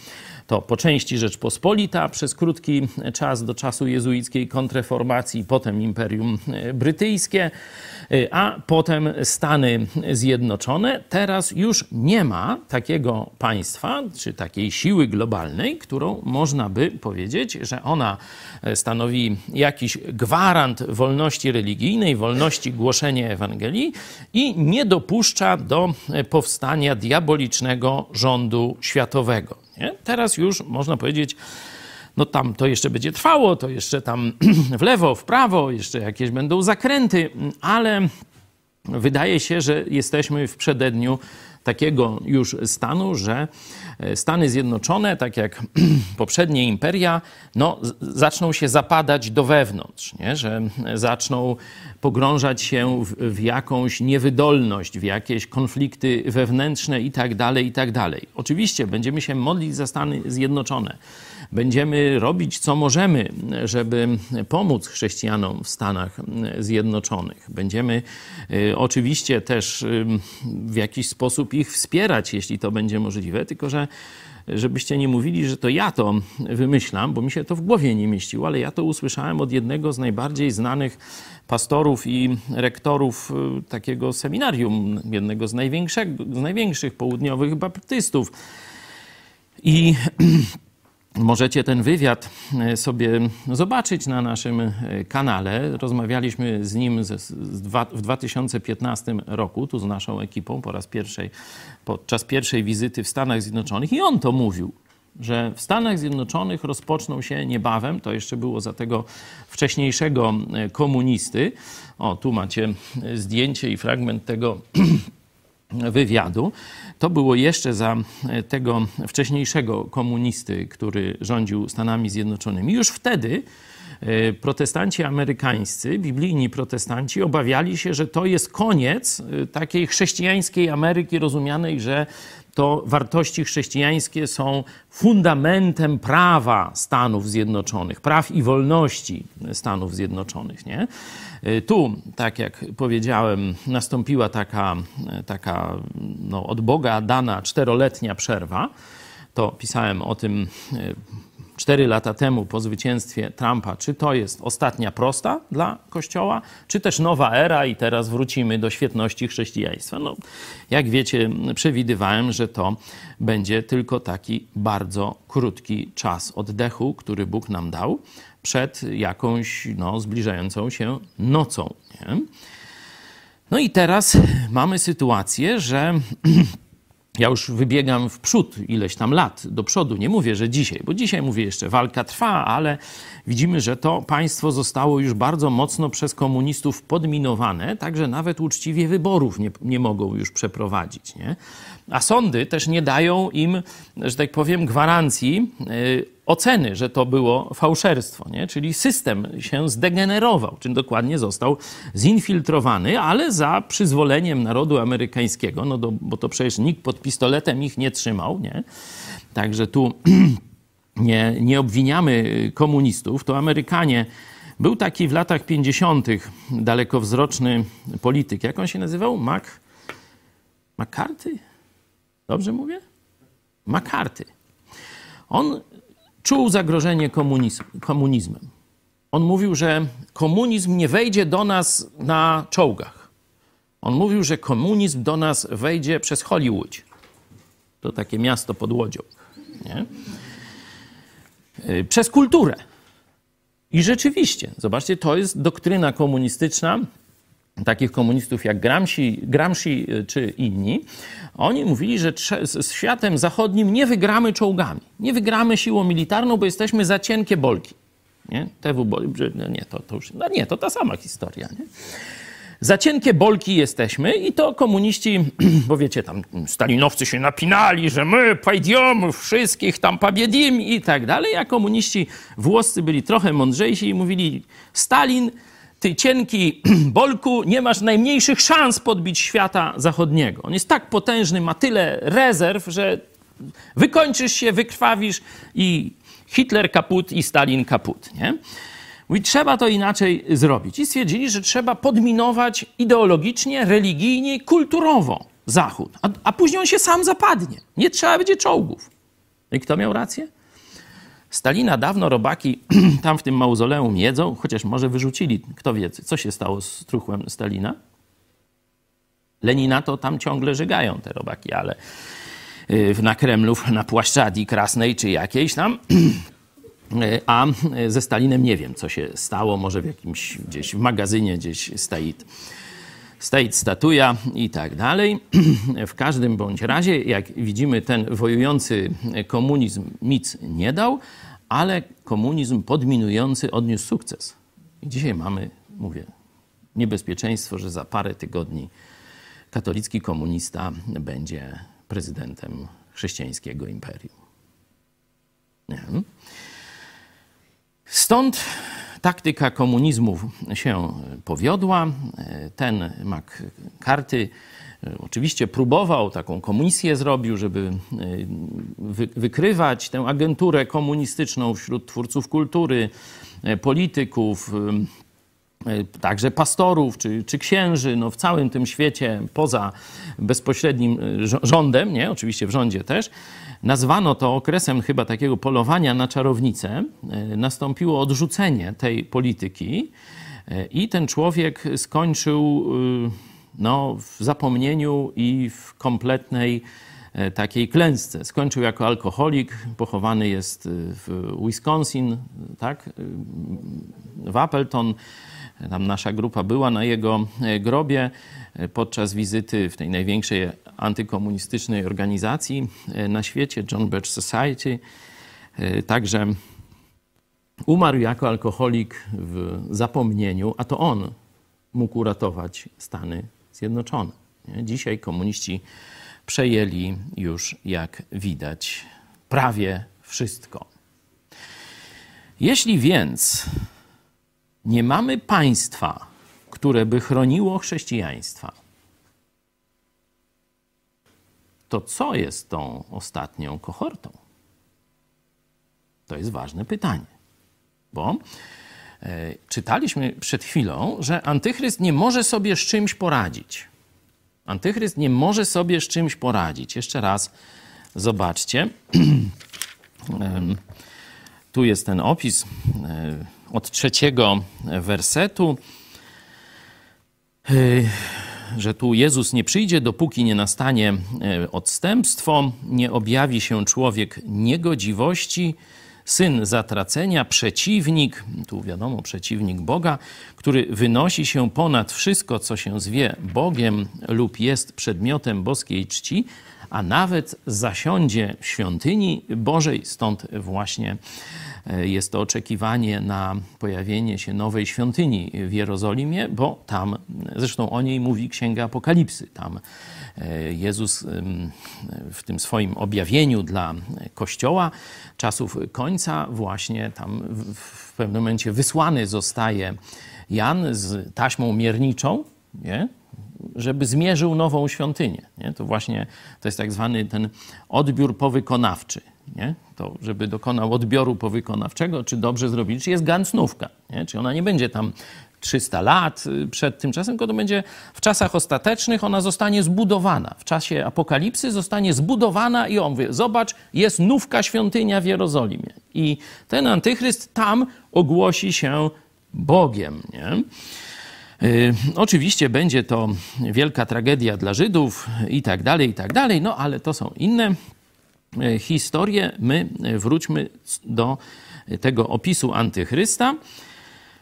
to po części Rzeczpospolita przez krótki czas do czasu jezuickiej kontreformacji, potem Imperium Brytyjskie, a potem Stany Zjednoczone. Teraz już nie ma takiego państwa czy takiej siły globalnej, którą można by powiedzieć, że ona stanowi jakiś gwarant wolności religijnej, wolności głoszenia Ewangelii i nie dopuszcza do powstania diabolicznego rządu światowego. Nie? Teraz już można powiedzieć, no tam to jeszcze będzie trwało, to jeszcze tam w lewo, w prawo, jeszcze jakieś będą zakręty, ale wydaje się, że jesteśmy w przededniu takiego już stanu, że Stany Zjednoczone, tak jak poprzednie imperia, no, zaczną się zapadać do wewnątrz, nie? że zaczną pogrążać się w, w, jakąś niewydolność, w jakieś konflikty wewnętrzne i tak dalej, i tak. Oczywiście będziemy się modlić za Stany Zjednoczone. Będziemy robić, co możemy, żeby pomóc chrześcijanom w Stanach Zjednoczonych. Będziemy y, oczywiście też y, w jakiś sposób ich wspierać, jeśli to będzie możliwe, tylko że żebyście nie mówili, że to ja to wymyślam, bo mi się to w głowie nie mieściło, ale ja to usłyszałem od jednego z najbardziej znanych pastorów i rektorów y, takiego seminarium, jednego z, z największych południowych baptystów. I Możecie ten wywiad e, sobie zobaczyć na naszym e, kanale. Rozmawialiśmy z nim w 2015 roku, tu z naszą ekipą po raz pierwszej, podczas pierwszej wizyty w Stanach Zjednoczonych i on to mówił, że w Stanach Zjednoczonych rozpoczną się niebawem, to jeszcze było za tego wcześniejszego e, komunisty. O, tu macie zdjęcie i fragment tego wywiadu. To było jeszcze za e, tego wcześniejszego komunisty, który rządził Stanami Zjednoczonymi. Już wtedy protestanci amerykańscy, biblijni protestanci, obawiali się, że to jest koniec e, takiej chrześcijańskiej Ameryki, rozumianej, że to wartości chrześcijańskie są fundamentem prawa Stanów Zjednoczonych, praw i wolności Stanów Zjednoczonych. Nie? Y, tu, tak jak powiedziałem, nastąpiła taka, taka no, od Boga dana czteroletnia przerwa. To pisałem o tym y, cztery lata temu po zwycięstwie Trumpa, czy to jest ostatnia prosta dla Kościoła, czy też nowa era i teraz wrócimy do świetności chrześcijaństwa. No, jak wiecie, przewidywałem, że to będzie tylko taki bardzo krótki czas oddechu, który Bóg nam dał przed jakąś no, zbliżającą się nocą. Nie? No i teraz mamy sytuację, że ja już wybiegam w przód ileś tam lat do przodu. Nie mówię, że dzisiaj, bo dzisiaj mówię jeszcze, walka trwa, ale widzimy, że to państwo zostało już bardzo mocno przez komunistów podminowane, także nawet uczciwie wyborów nie, nie mogą już przeprowadzić. Nie? A sądy też nie dają im, że tak powiem, gwarancji yy, oceny, że to było fałszerstwo, nie? czyli system się zdegenerował, czyli dokładnie został zinfiltrowany, ale za przyzwoleniem narodu amerykańskiego, no do, bo to przecież nikt pod pistoletem ich nie trzymał, nie? Także tu nie, nie obwiniamy komunistów, to Amerykanie. Był taki w latach 50. dalekowzroczny polityk. Jak on się nazywał? Mac... McCarthy? Dobrze mówię? McCarthy. On czuł zagrożenie komunizm, komunizmem. On mówił, że komunizm nie wejdzie do nas na czołgach. On mówił, że komunizm do nas wejdzie przez Hollywood. To takie miasto pod łodzią. Nie? Y, przez kulturę. I rzeczywiście, zobaczcie, to jest doktryna komunistyczna, takich komunistów jak Gramsci, Gramsci y, czy inni, oni mówili, że z światem zachodnim nie wygramy czołgami, nie wygramy siłą militarną, bo jesteśmy za cienkie bolki. Nie? TW no nie, to, to już, no nie, to ta sama historia. Nie? Za cienkie bolki jesteśmy i to komuniści, bo wiecie, tam stalinowcy się napinali, że my pojdziemy wszystkich tam pobiedim i tak dalej, a komuniści włoscy byli trochę mądrzejsi i mówili, Stalin ty cienki bolku, nie masz najmniejszych szans podbić świata zachodniego. On jest tak potężny, ma tyle rezerw, że wykończysz się, wykrwawisz i Hitler kaput i Stalin kaput, nie? I trzeba to inaczej zrobić. I stwierdzili, że trzeba podminować ideologicznie, religijnie, kulturowo Zachód. A, a później on się sam zapadnie. Nie trzeba będzie czołgów. I kto miał rację? Stalina dawno robaki tam w tym mauzoleum jedzą, chociaż może wyrzucili, kto wie, co się stało z truchłem Stalina. Lenina to tam ciągle żygają te robaki, ale y, na Kremlu, na Płaszczadi Krasnej czy jakiejś tam. Y, A ze Stalinem nie wiem, co się stało. Może w jakimś gdzieś w magazynie gdzieś stait, stait statuja i tak dalej. W każdym bądź razie, jak widzimy, ten wojujący komunizm nic nie dał, ale komunizm podminujący odniósł sukces. I dzisiaj mamy, mówię, niebezpieczeństwo, że za parę tygodni katolicki komunista będzie prezydentem chrześcijańskiego imperium. Nie. Stąd taktyka komunizmu się powiodła. Ten McCarthy oczywiście próbował, taką komisję zrobił, żeby wy- wykrywać tę agenturę komunistyczną wśród twórców kultury, polityków, także pastorów czy, czy księży, no w całym tym świecie, poza bezpośrednim rządem, nie? oczywiście w rządzie też, nazwano to okresem chyba takiego polowania na czarownicę. E, Nastąpiło odrzucenie tej polityki e, i ten człowiek skończył y, no, w zapomnieniu i w kompletnej e, takiej klęsce. Skończył jako alkoholik, pochowany jest w Wisconsin, tak? w Appleton. Tam nasza grupa była na jego e, grobie e, podczas wizyty w tej największej antykomunistycznej organizacji e, na świecie, John Birch Society. Także umarł jako alkoholik w zapomnieniu, a to on mógł uratować Stany Zjednoczone. Dzisiaj komuniści przejęli już, jak widać, prawie wszystko. Jeśli więc nie mamy państwa, które by chroniło chrześcijaństwa, to co jest tą ostatnią kohortą? To jest ważne pytanie. Bo e, czytaliśmy przed chwilą, że antychryst nie może sobie z czymś poradzić. Antychryst nie może sobie z czymś poradzić. Jeszcze raz zobaczcie. Tu jest ten opis e, od trzeciego wersetu, e, że tu Jezus nie przyjdzie, dopóki nie nastanie e, odstępstwo, nie objawi się człowiek niegodziwości, syn zatracenia, przeciwnik, tu wiadomo, przeciwnik Boga, który wynosi się ponad wszystko, co się zwie Bogiem lub jest przedmiotem boskiej czci, a nawet zasiądzie w świątyni Bożej. Stąd właśnie jest to oczekiwanie na pojawienie się nowej świątyni w Jerozolimie, bo tam, zresztą o niej mówi Księga Apokalipsy. Tam e, Jezus w tym swoim objawieniu dla Kościoła czasów końca właśnie tam w pewnym momencie wysłany zostaje Jan z taśmą mierniczą, nie? żeby zmierzył nową świątynię. Nie? To właśnie to jest tak zwany ten odbiór powykonawczy. Nie? To, żeby dokonał odbioru powykonawczego, czy dobrze zrobili, czy jest gancnówka. Nie? Czy ona nie będzie tam 300 lat y, przed tym czasem, tylko to będzie w czasach ostatecznych, ona zostanie zbudowana. W czasie apokalipsy zostanie zbudowana i on mówi, zobacz, jest nówka świątynia w Jerozolimie. I ten antychryst tam ogłosi się Bogiem. Nie? Y, Oczywiście będzie to wielka tragedia dla Żydów i tak dalej, i tak dalej, no ale to są inne y, historie. My y, wróćmy do tego opisu antychrysta.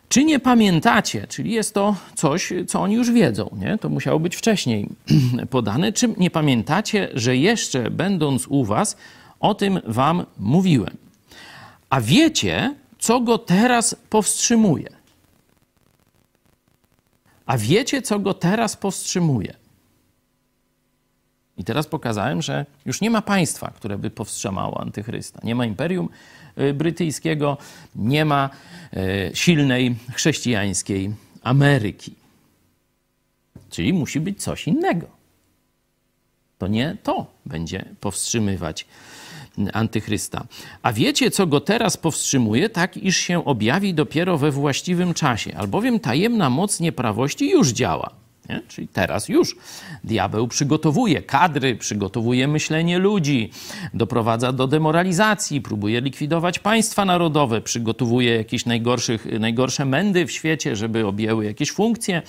Czy nie pamiętacie, czyli jest to coś, co oni już wiedzą, nie? to musiało być wcześniej podane, czy nie pamiętacie, że jeszcze będąc u was, o tym wam mówiłem. A wiecie, co go teraz powstrzymuje? A wiecie, co go teraz powstrzymuje? I teraz pokazałem, że już nie ma państwa, które by powstrzymało antychrysta. Nie ma imperium y, brytyjskiego, nie ma y, silnej chrześcijańskiej Ameryki. Czyli musi być coś innego. To nie to będzie powstrzymywać antychrysta. A wiecie, co go teraz powstrzymuje, tak iż się objawi dopiero we właściwym czasie, albowiem tajemna moc nieprawości już działa. Nie? Czyli teraz już diabeł przygotowuje kadry, przygotowuje myślenie ludzi, doprowadza do demoralizacji, próbuje likwidować państwa narodowe, przygotowuje jakieś najgorszych, najgorsze mędy w świecie, żeby objęły jakieś funkcje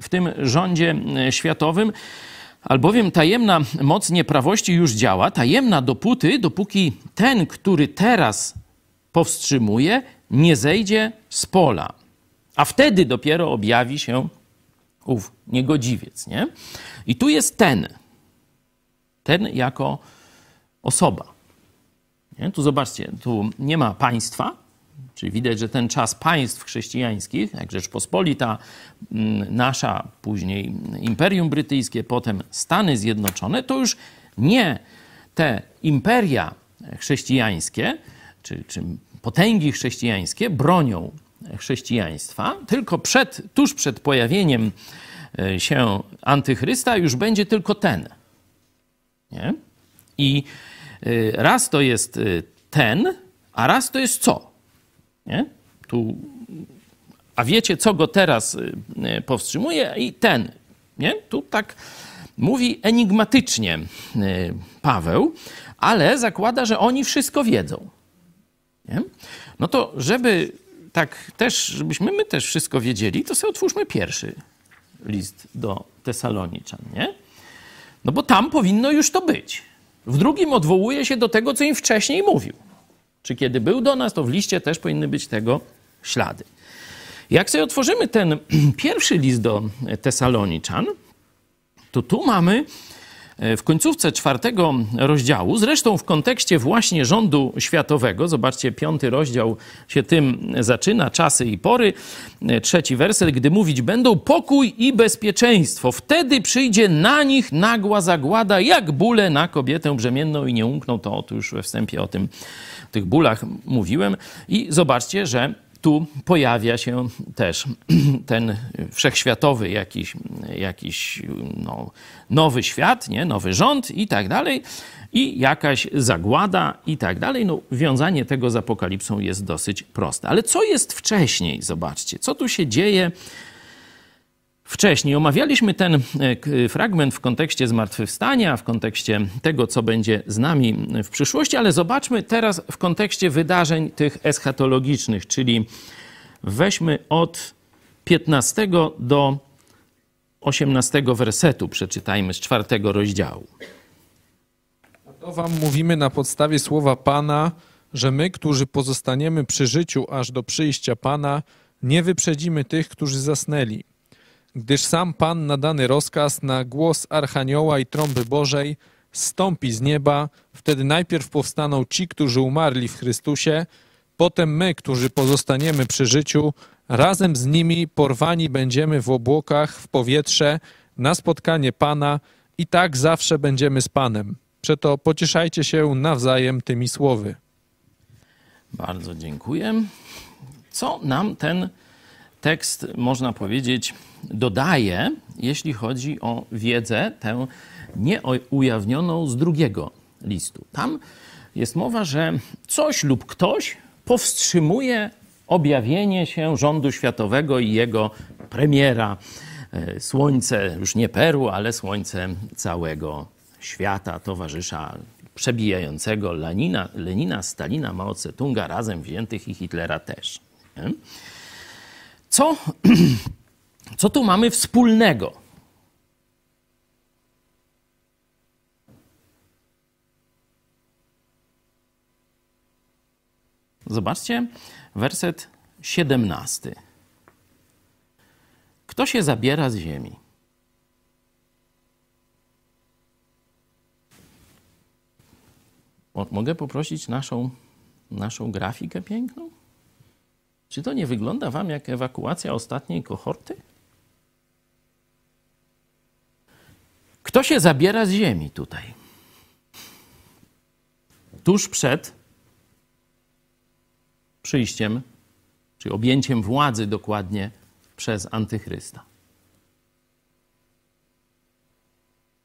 w tym rządzie e, światowym. Albowiem tajemna moc nieprawości już działa, tajemna dopóty, dopóki ten, który teraz powstrzymuje, nie zejdzie z pola. A wtedy dopiero objawi się ów niegodziwiec, nie? I tu jest ten. Ten jako osoba. Nie? Tu zobaczcie, tu nie ma państwa, czyli widać, że ten czas państw chrześcijańskich, jak Rzeczpospolita, mm, nasza, później Imperium Brytyjskie, potem Stany Zjednoczone, to już nie te imperia chrześcijańskie, czy, czy potęgi chrześcijańskie bronią chrześcijaństwa, tylko przed, tuż przed pojawieniem e, się antychrysta już będzie tylko ten. Nie? I e, raz to jest e, ten, a raz to jest co? Nie? Tu, a wiecie, co go teraz powstrzymuje? I ten. Nie? Tu tak mówi enigmatycznie Paweł, ale zakłada, że oni wszystko wiedzą. Nie? No to, żeby tak też, żebyśmy my też wszystko wiedzieli, to sobie otwórzmy pierwszy list do Tesaloniczan, nie? No bo tam powinno już to być. W drugim odwołuje się do tego, co im wcześniej mówił. Czy kiedy był do nas, to w liście też powinny być tego ślady. Jak sobie otworzymy ten pierwszy list do Tesaloniczan, to tu mamy w końcówce czwartego rozdziału, zresztą w kontekście właśnie rządu światowego, zobaczcie, piąty rozdział się tym zaczyna, czasy i pory, trzeci werset, gdy mówić będą pokój i bezpieczeństwo, wtedy przyjdzie na nich nagła zagłada, jak bóle na kobietę brzemienną i nie umkną, to, to już we wstępie o tym, tych bólach mówiłem. I zobaczcie, że tu pojawia się też ten wszechświatowy jakiś, jakiś no, nowy świat, nie? nowy rząd i tak dalej, i jakaś zagłada i tak dalej. No, wiązanie tego z apokalipsą jest dosyć proste. Ale co jest wcześniej? Zobaczcie, co tu się dzieje wcześniej. Omawialiśmy ten e, fragment w kontekście zmartwychwstania, w kontekście tego, co będzie z nami w przyszłości, ale zobaczmy teraz w kontekście wydarzeń tych eschatologicznych, czyli weźmy od 15 do 18 wersetu, przeczytajmy z czwartego rozdziału. To wam mówimy na podstawie słowa Pana, że my, którzy pozostaniemy przy życiu aż do przyjścia Pana, nie wyprzedzimy tych, którzy zasnęli gdyż sam Pan nadany rozkaz na głos Archanioła i trąby Bożej stąpi z nieba, wtedy najpierw powstaną ci, którzy umarli w Chrystusie, potem my, którzy pozostaniemy przy życiu, razem z nimi porwani będziemy w obłokach, w powietrze, na spotkanie Pana i tak zawsze będziemy z Panem. Przeto pocieszajcie się nawzajem tymi słowy. Bardzo dziękuję. Co nam ten tekst, można powiedzieć, dodaje, jeśli chodzi o wiedzę tę nieujawnioną z drugiego listu. Tam jest mowa, że coś lub ktoś powstrzymuje objawienie się rządu światowego i jego premiera. E, słońce, już nie Peru, ale słońce całego świata, towarzysza przebijającego Lenina, Lenina Stalina, Mao Tse-tunga razem wziętych i Hitlera też. Co, co tu mamy wspólnego? Zobaczcie, werset 17. Kto się zabiera z ziemi? Mogę poprosić naszą, naszą grafikę piękną? Czy to nie wygląda Wam jak ewakuacja ostatniej kohorty? Kto się zabiera z ziemi tutaj? Tuż przed przyjściem, czy objęciem władzy dokładnie przez Antychrysta.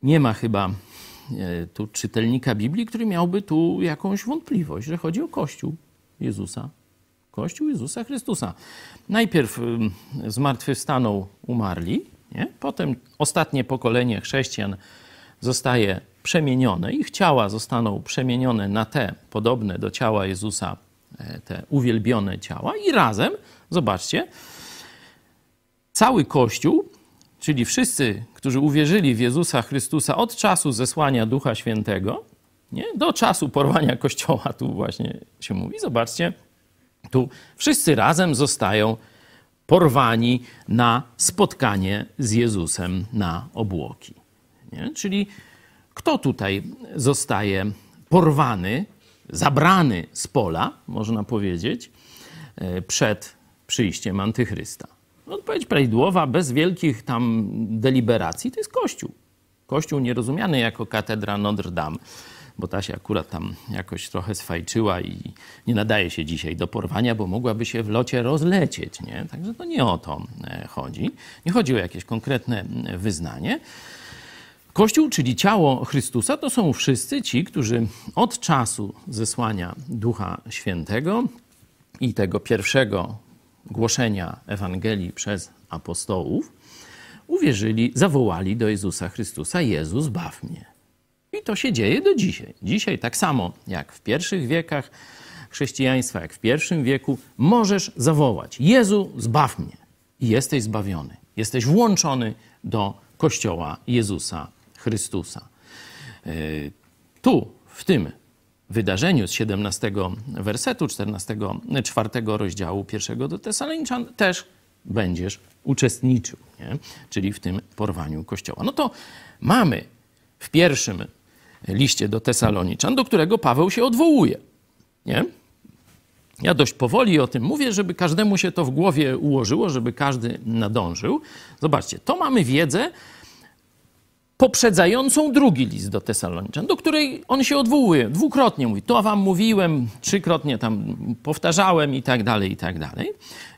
Nie ma chyba e, tu czytelnika Biblii, który miałby tu jakąś wątpliwość, że chodzi o Kościół Jezusa Kościół Jezusa Chrystusa. Najpierw zmartwychwstaną umarli, Nie? Potem ostatnie pokolenie chrześcijan zostaje przemienione, ich ciała zostaną przemienione na te podobne do ciała Jezusa, e, te uwielbione ciała, i razem, zobaczcie, cały Kościół, czyli wszyscy, którzy uwierzyli w Jezusa Chrystusa od czasu zesłania Ducha Świętego, nie? do czasu porwania Kościoła, tu właśnie się mówi, zobaczcie, tu wszyscy razem zostają porwani na spotkanie z Jezusem na obłoki. Nie? Czyli kto tutaj zostaje porwany, zabrany z pola, można powiedzieć, e, przed przyjściem antychrysta? Odpowiedź prawidłowa, bez wielkich tam deliberacji, to jest Kościół. Kościół nierozumiany jako katedra Notre Dame, bo ta się akurat tam jakoś trochę sfajczyła i nie nadaje się dzisiaj do porwania, bo mogłaby się w locie rozlecieć. Nie? Także to nie o to e, chodzi. Nie chodzi o jakieś konkretne e, wyznanie. Kościół, czyli ciało Chrystusa, to są wszyscy ci, którzy od czasu zesłania Ducha Świętego i tego pierwszego głoszenia Ewangelii przez apostołów, uwierzyli, zawołali do Jezusa Chrystusa: Jezus, baw mnie. I to się dzieje do dzisiaj. Dzisiaj, tak samo jak w pierwszych wiekach chrześcijaństwa, jak w pierwszym wieku, możesz zawołać: Jezu, zbaw mnie. I jesteś zbawiony. Jesteś włączony do kościoła Jezusa Chrystusa. Yy, tu, w tym wydarzeniu z 17 wersetu 14, 4 rozdziału pierwszego do Tesaloniczan też będziesz uczestniczył, nie? czyli w tym porwaniu Kościoła. No to mamy w pierwszym liście do Tesaloniczan, do którego Paweł się odwołuje. Nie? Ja dość powoli o tym mówię, żeby każdemu się to w głowie ułożyło, żeby każdy nadążył. Zobaczcie, to mamy wiedzę poprzedzającą drugi list do Tesaloniczan, do której on się odwołuje. Dwukrotnie mówi, to wam mówiłem, trzykrotnie tam powtarzałem i tak dalej, i tak dalej.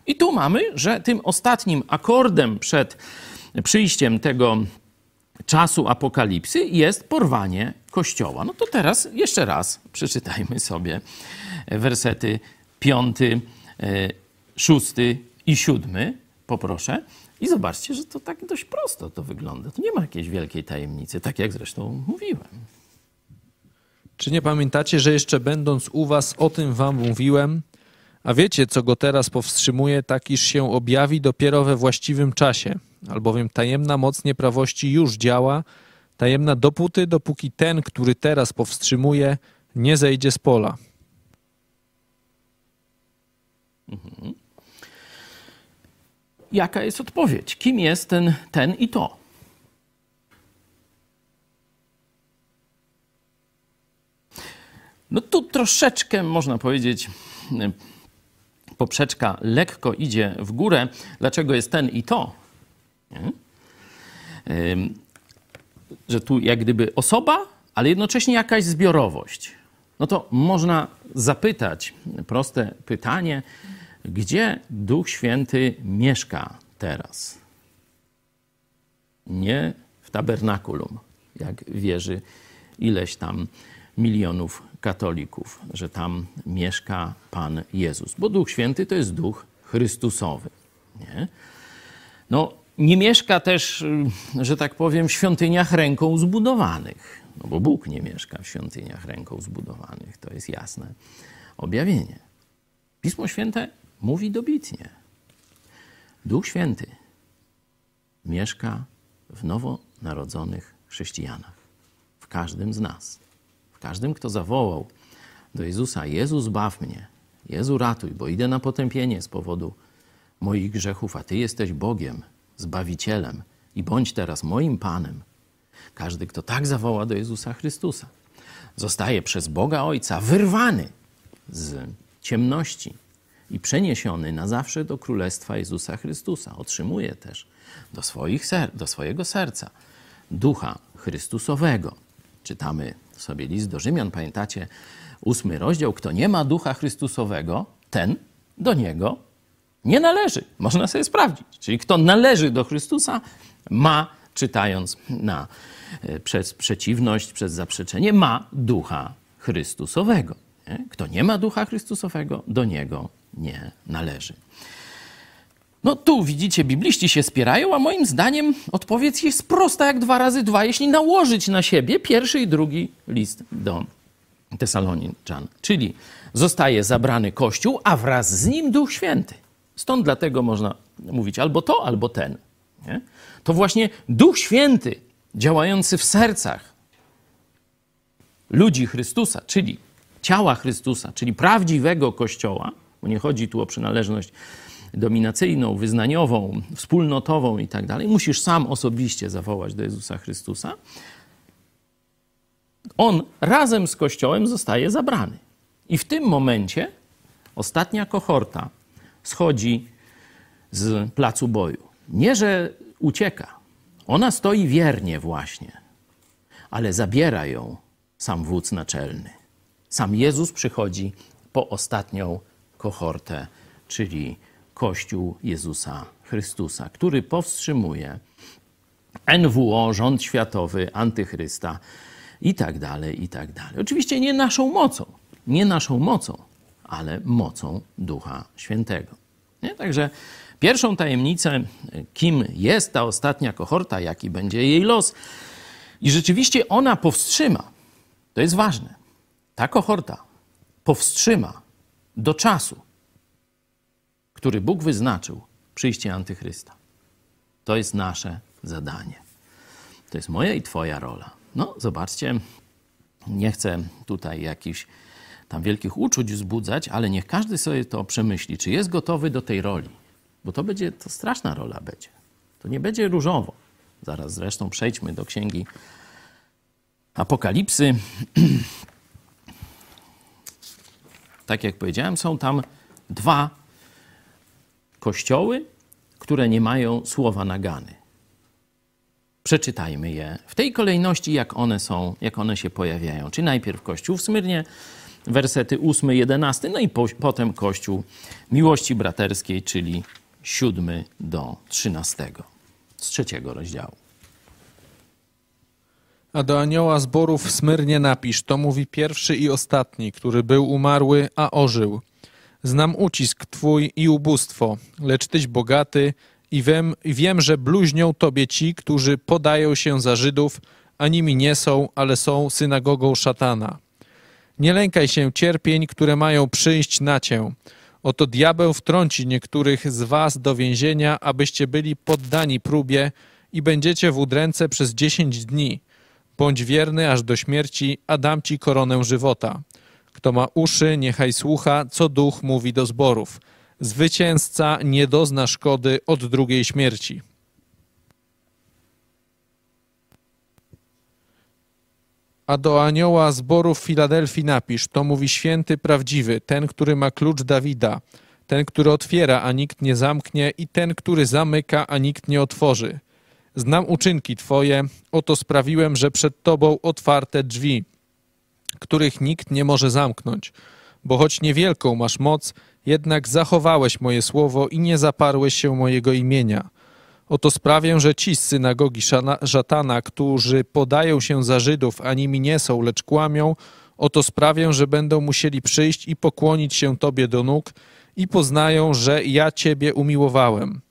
I tu mamy, że tym ostatnim akordem przed przyjściem tego czasu apokalipsy jest porwanie Kościoła. No to teraz jeszcze raz przeczytajmy sobie wersety piąty, e, szósty i siódmy, poproszę. I zobaczcie, że to tak dość prosto to wygląda. To nie ma jakiejś wielkiej tajemnicy, tak jak zresztą mówiłem. Czy nie pamiętacie, że jeszcze będąc u was o tym wam mówiłem? A wiecie, co go teraz powstrzymuje, tak iż się objawi dopiero we właściwym czasie, albowiem tajemna moc nieprawości już działa, tajemna dopóty, dopóki ten, który teraz powstrzymuje, nie zejdzie z pola. Mhm. Jaka jest odpowiedź? Kim jest ten, ten i to? No tu troszeczkę można powiedzieć, poprzeczka lekko idzie w górę. Dlaczego jest ten i to? Nie? Że tu jak gdyby osoba, ale jednocześnie jakaś zbiorowość. No to można zapytać proste pytanie, gdzie Duch Święty mieszka teraz? Nie w tabernakulum, jak wierzy ileś tam milionów katolików, że tam mieszka Pan Jezus. Bo Duch Święty to jest Duch Chrystusowy. Nie? No, nie mieszka też, że tak powiem, w świątyniach ręką zbudowanych. No bo Bóg nie mieszka w świątyniach ręką zbudowanych. To jest jasne objawienie. Pismo Święte mówi dobitnie. Duch Święty mieszka w nowonarodzonych chrześcijanach, w każdym z nas, każdym, kto zawołał do Jezusa: Jezus, baw mnie, Jezu, ratuj, bo idę na potępienie z powodu moich grzechów, a Ty jesteś Bogiem, Zbawicielem i bądź teraz moim Panem. Każdy, kto tak zawoła do Jezusa Chrystusa, zostaje przez Boga Ojca wyrwany z ciemności i przeniesiony na zawsze do Królestwa Jezusa Chrystusa. Otrzymuje też do, swoich ser do swojego serca Ducha Chrystusowego. Czytamy sobie list do Rzymian, pamiętacie, ósmy rozdział. Kto nie ma Ducha Chrystusowego, ten do Niego nie należy. Można sobie sprawdzić. Czyli kto należy do Chrystusa, ma, czytając na, e, przez przeciwność, przez zaprzeczenie, ma Ducha Chrystusowego. Kto nie ma Ducha Chrystusowego, do Niego nie należy. No tu widzicie, bibliści się spierają, a moim zdaniem odpowiedź jest prosta jak dwa razy dwa, jeśli nałożyć na siebie pierwszy i drugi list do Tesaloniczan. Czyli zostaje zabrany Kościół, a wraz z nim Duch Święty. Stąd dlatego można mówić albo to, albo ten. Nie? To właśnie Duch Święty działający w sercach ludzi Chrystusa, czyli ciała Chrystusa, czyli prawdziwego Kościoła, bo nie chodzi tu o przynależność dominacyjną, wyznaniową, wspólnotową i tak dalej, musisz sam osobiście zawołać do Jezusa Chrystusa, on razem z Kościołem zostaje zabrany. I w tym momencie ostatnia kohorta schodzi z placu boju. Nie, że ucieka. Ona stoi wiernie właśnie, ale zabiera ją sam wódz naczelny. Sam Jezus przychodzi po ostatnią kohortę, czyli Kościół Jezusa Chrystusa, który powstrzymuje NWO, rząd światowy, antychrysta i tak dalej, i tak dalej. Oczywiście nie naszą mocą, nie naszą mocą, ale mocą Ducha Świętego. Nie? Także pierwszą tajemnicę, kim jest ta ostatnia kohorta, jaki będzie jej los, i rzeczywiście ona powstrzyma, to jest ważne, ta kohorta powstrzyma do czasu, który Bóg wyznaczył, przyjście antychrysta. To jest nasze zadanie. To jest moja i Twoja rola. No, zobaczcie, nie chcę tutaj jakichś tam wielkich uczuć wzbudzać, ale niech każdy sobie to przemyśli, czy jest gotowy do tej roli. Bo to będzie, to straszna rola będzie. To nie będzie różowo. Zaraz zresztą przejdźmy do księgi Apokalipsy. tak jak powiedziałem, są tam dwa kościoły, które nie mają słowa nagany. Przeczytajmy je w tej kolejności, jak one są, jak one się pojawiają. Czy najpierw Kościół w Smyrnie, wersety 8, 11, no i po, potem Kościół miłości braterskiej, czyli 7 do 13, z trzeciego rozdziału. A do anioła zborów w Smyrnie napisz, to mówi pierwszy i ostatni, który był umarły, a ożył. Znam ucisk twój i ubóstwo, lecz tyś bogaty i wiem, wiem, że bluźnią tobie ci, którzy podają się za Żydów, a nimi nie są, ale są synagogą szatana. Nie lękaj się cierpień, które mają przyjść na cię. Oto diabeł wtrąci niektórych z was do więzienia, abyście byli poddani próbie i będziecie w udręce przez dziesięć dni. Bądź wierny aż do śmierci, a dam ci koronę żywota. Kto ma uszy, niechaj słucha, co duch mówi do zborów. Zwycięzca nie dozna szkody od drugiej śmierci. A do anioła zborów Filadelfii napisz, to mówi święty prawdziwy, ten, który ma klucz Dawida, ten, który otwiera, a nikt nie zamknie i ten, który zamyka, a nikt nie otworzy. Znam uczynki Twoje, oto sprawiłem, że przed Tobą otwarte drzwi, których nikt nie może zamknąć. Bo choć niewielką masz moc, jednak zachowałeś moje słowo i nie zaparłeś się mojego imienia. Oto sprawię, że ci z synagogi szatana, którzy podają się za Żydów, a nimi nie są, lecz kłamią, oto sprawię, że będą musieli przyjść i pokłonić się Tobie do nóg i poznają, że ja Ciebie umiłowałem.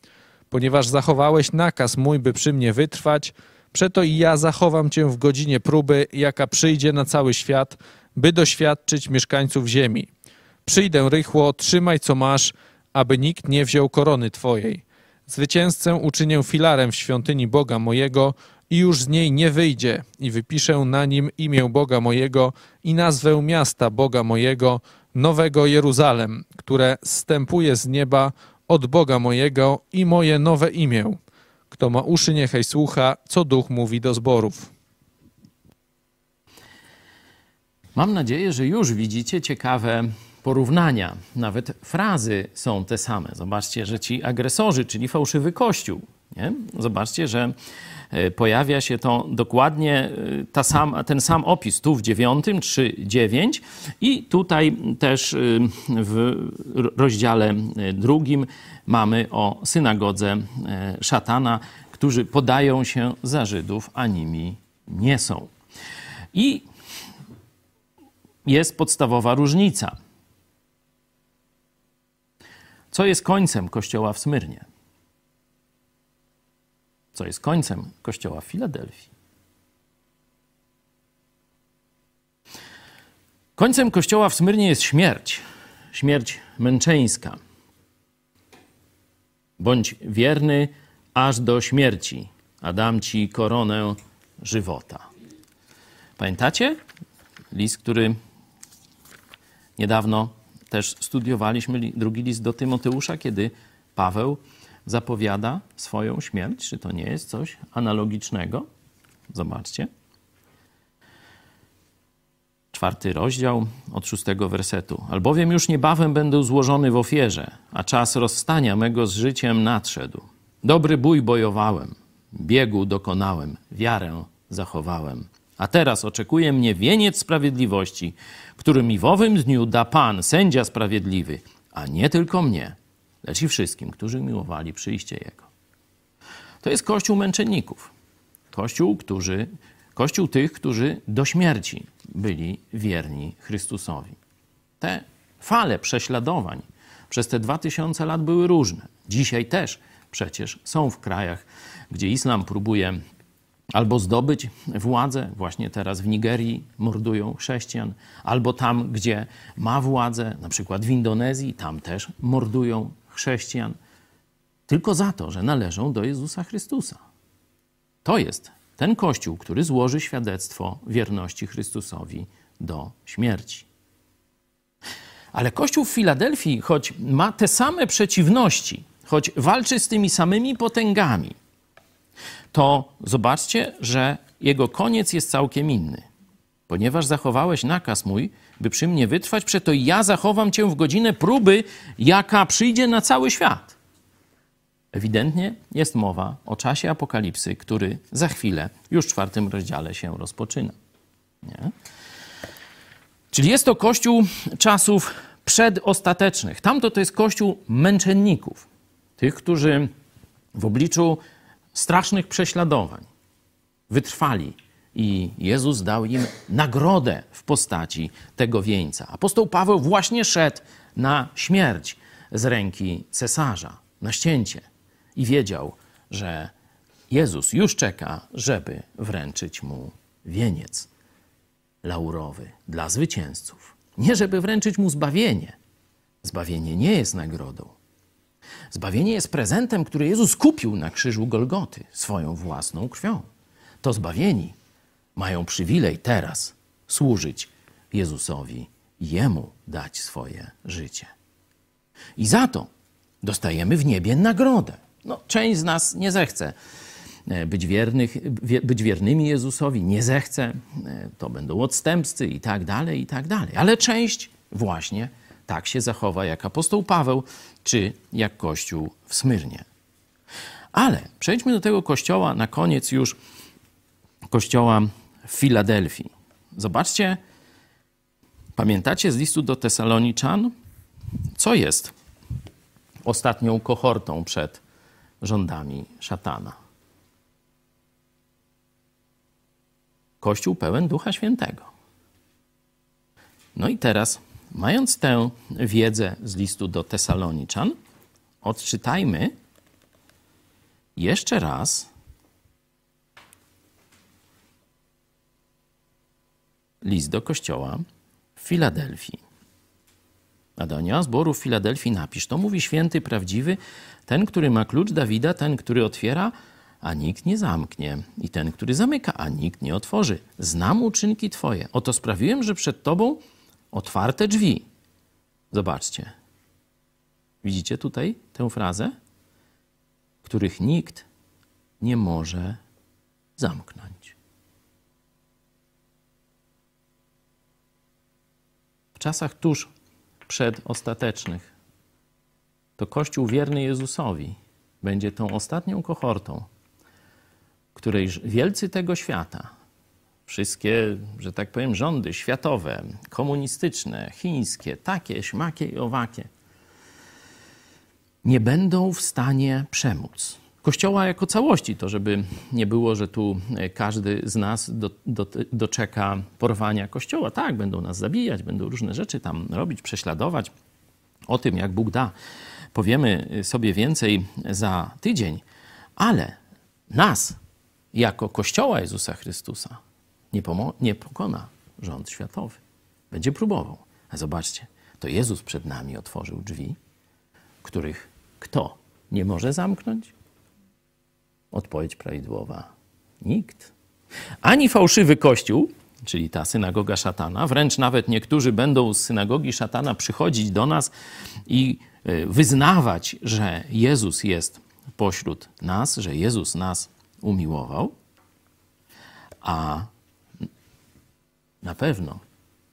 Ponieważ zachowałeś nakaz mój, by przy mnie wytrwać, przeto i ja zachowam Cię w godzinie próby, jaka przyjdzie na cały świat, by doświadczyć mieszkańców ziemi. Przyjdę rychło, trzymaj co masz, aby nikt nie wziął korony Twojej. Zwycięzcę uczynię filarem w świątyni Boga mojego i już z niej nie wyjdzie i wypiszę na nim imię Boga mojego i nazwę miasta Boga mojego, Nowego Jeruzalem, które zstępuje z nieba od Boga mojego i moje nowe imię. Kto ma uszy, niechaj słucha, co duch mówi do zborów. Mam nadzieję, że już widzicie ciekawe porównania. Nawet frazy są te same. Zobaczcie, że ci agresorzy, czyli fałszywy kościół, nie? zobaczcie, że pojawia się to dokładnie e, ta ten sam opis tu w 9, 3, 9 i tutaj też e, w rozdziale drugim mamy o synagodze szatana, którzy podają się za Żydów, a nimi nie są. I jest podstawowa różnica. Co jest końcem kościoła w Smyrnie? Co jest końcem kościoła w Filadelfii. Końcem kościoła w Smyrnie jest śmierć, śmierć męczeńska. Bądź wierny aż do śmierci, a dam ci koronę żywota. Pamiętacie list, który niedawno też studiowaliśmy, drugi list do Tymoteusza, kiedy Paweł zapowiada swoją śmierć? Czy to nie jest coś analogicznego? Zobaczcie. Czwarty rozdział od szóstego wersetu. Albowiem już niebawem będę złożony w ofierze, a czas rozstania mego z życiem nadszedł. Dobry bój bojowałem, biegu dokonałem, wiarę zachowałem. A teraz oczekuje mnie wieniec sprawiedliwości, który mi w owym dniu da Pan, sędzia sprawiedliwy, a nie tylko mnie, lecz i wszystkim, którzy miłowali przyjście Jego. To jest Kościół męczenników. Kościół, którzy, kościół tych, którzy do śmierci byli wierni Chrystusowi. Te fale prześladowań przez te dwa tysiące lat były różne. Dzisiaj też przecież są w krajach, gdzie islam próbuje albo zdobyć władzę, właśnie teraz w Nigerii mordują chrześcijan, albo tam, gdzie ma władzę, na przykład w Indonezji, tam też mordują chrześcijan, tylko za to, że należą do Jezusa Chrystusa. To jest ten Kościół, który złoży świadectwo wierności Chrystusowi do śmierci. Ale Kościół w Filadelfii, choć ma te same przeciwności, choć walczy z tymi samymi potęgami, to zobaczcie, że jego koniec jest całkiem inny. Ponieważ zachowałeś nakaz mój, by przy mnie wytrwać, przeto ja zachowam cię w godzinę próby, jaka przyjdzie na cały świat. Ewidentnie jest mowa o czasie apokalipsy, który za chwilę, już w czwartym rozdziale się rozpoczyna. Nie? Czyli jest to kościół czasów przedostatecznych. Tamto to jest kościół męczenników, tych, którzy w obliczu strasznych prześladowań wytrwali i Jezus dał im nagrodę w postaci tego wieńca. Apostoł Paweł właśnie szedł na śmierć z ręki cesarza, na ścięcie i wiedział, że Jezus już czeka, żeby wręczyć mu wieniec laurowy dla zwycięzców. Nie żeby wręczyć mu zbawienie. Zbawienie nie jest nagrodą. Zbawienie jest prezentem, który Jezus kupił na krzyżu Golgoty swoją własną krwią. To zbawieni mają przywilej teraz służyć Jezusowi Jemu dać swoje życie. I za to dostajemy w niebie nagrodę. No, część z nas nie zechce e, być, wiernych, być wiernymi Jezusowi, nie zechce, e, to będą odstępcy i tak dalej, i tak dalej. Ale część właśnie tak się zachowa jak apostoł Paweł, czy jak Kościół w Smyrnie. Ale przejdźmy do tego kościoła na koniec już kościoła w Filadelfii. Zobaczcie, pamiętacie z listu do Tesaloniczan, co jest ostatnią kohortą przed rządami szatana. Kościół pełen Ducha Świętego. No i teraz, mając tę wiedzę z listu do Tesaloniczan, odczytajmy jeszcze raz list do kościoła w Filadelfii. A do zboru w Filadelfii napisz, to mówi święty, prawdziwy, ten, który ma klucz Dawida, ten, który otwiera, a nikt nie zamknie, i ten, który zamyka, a nikt nie otworzy. Znam uczynki Twoje. Oto sprawiłem, że przed Tobą otwarte drzwi. Zobaczcie. Widzicie tutaj tę frazę? Których nikt nie może zamknąć. W czasach tuż przedostatecznych to Kościół wierny Jezusowi będzie tą ostatnią kohortą, której wielcy tego świata, wszystkie, że tak powiem, rządy światowe, komunistyczne, chińskie, takie, śmakie i owakie, nie będą w stanie przemóc. Kościoła jako całości, to żeby nie było, że tu każdy z nas do, do, doczeka porwania Kościoła. Tak, będą nas zabijać, będą różne rzeczy tam robić, prześladować. O tym, jak Bóg da, powiemy sobie więcej za tydzień, ale nas, jako Kościoła Jezusa Chrystusa, nie, nie pokona rząd światowy. Będzie próbował. A zobaczcie, to Jezus przed nami otworzył drzwi, których kto nie może zamknąć? Odpowiedź prawidłowa: nikt. Ani fałszywy kościół, czyli ta synagoga szatana, wręcz nawet niektórzy będą z synagogi szatana przychodzić do nas i y, wyznawać, że Jezus jest pośród nas, że Jezus nas umiłował, a na pewno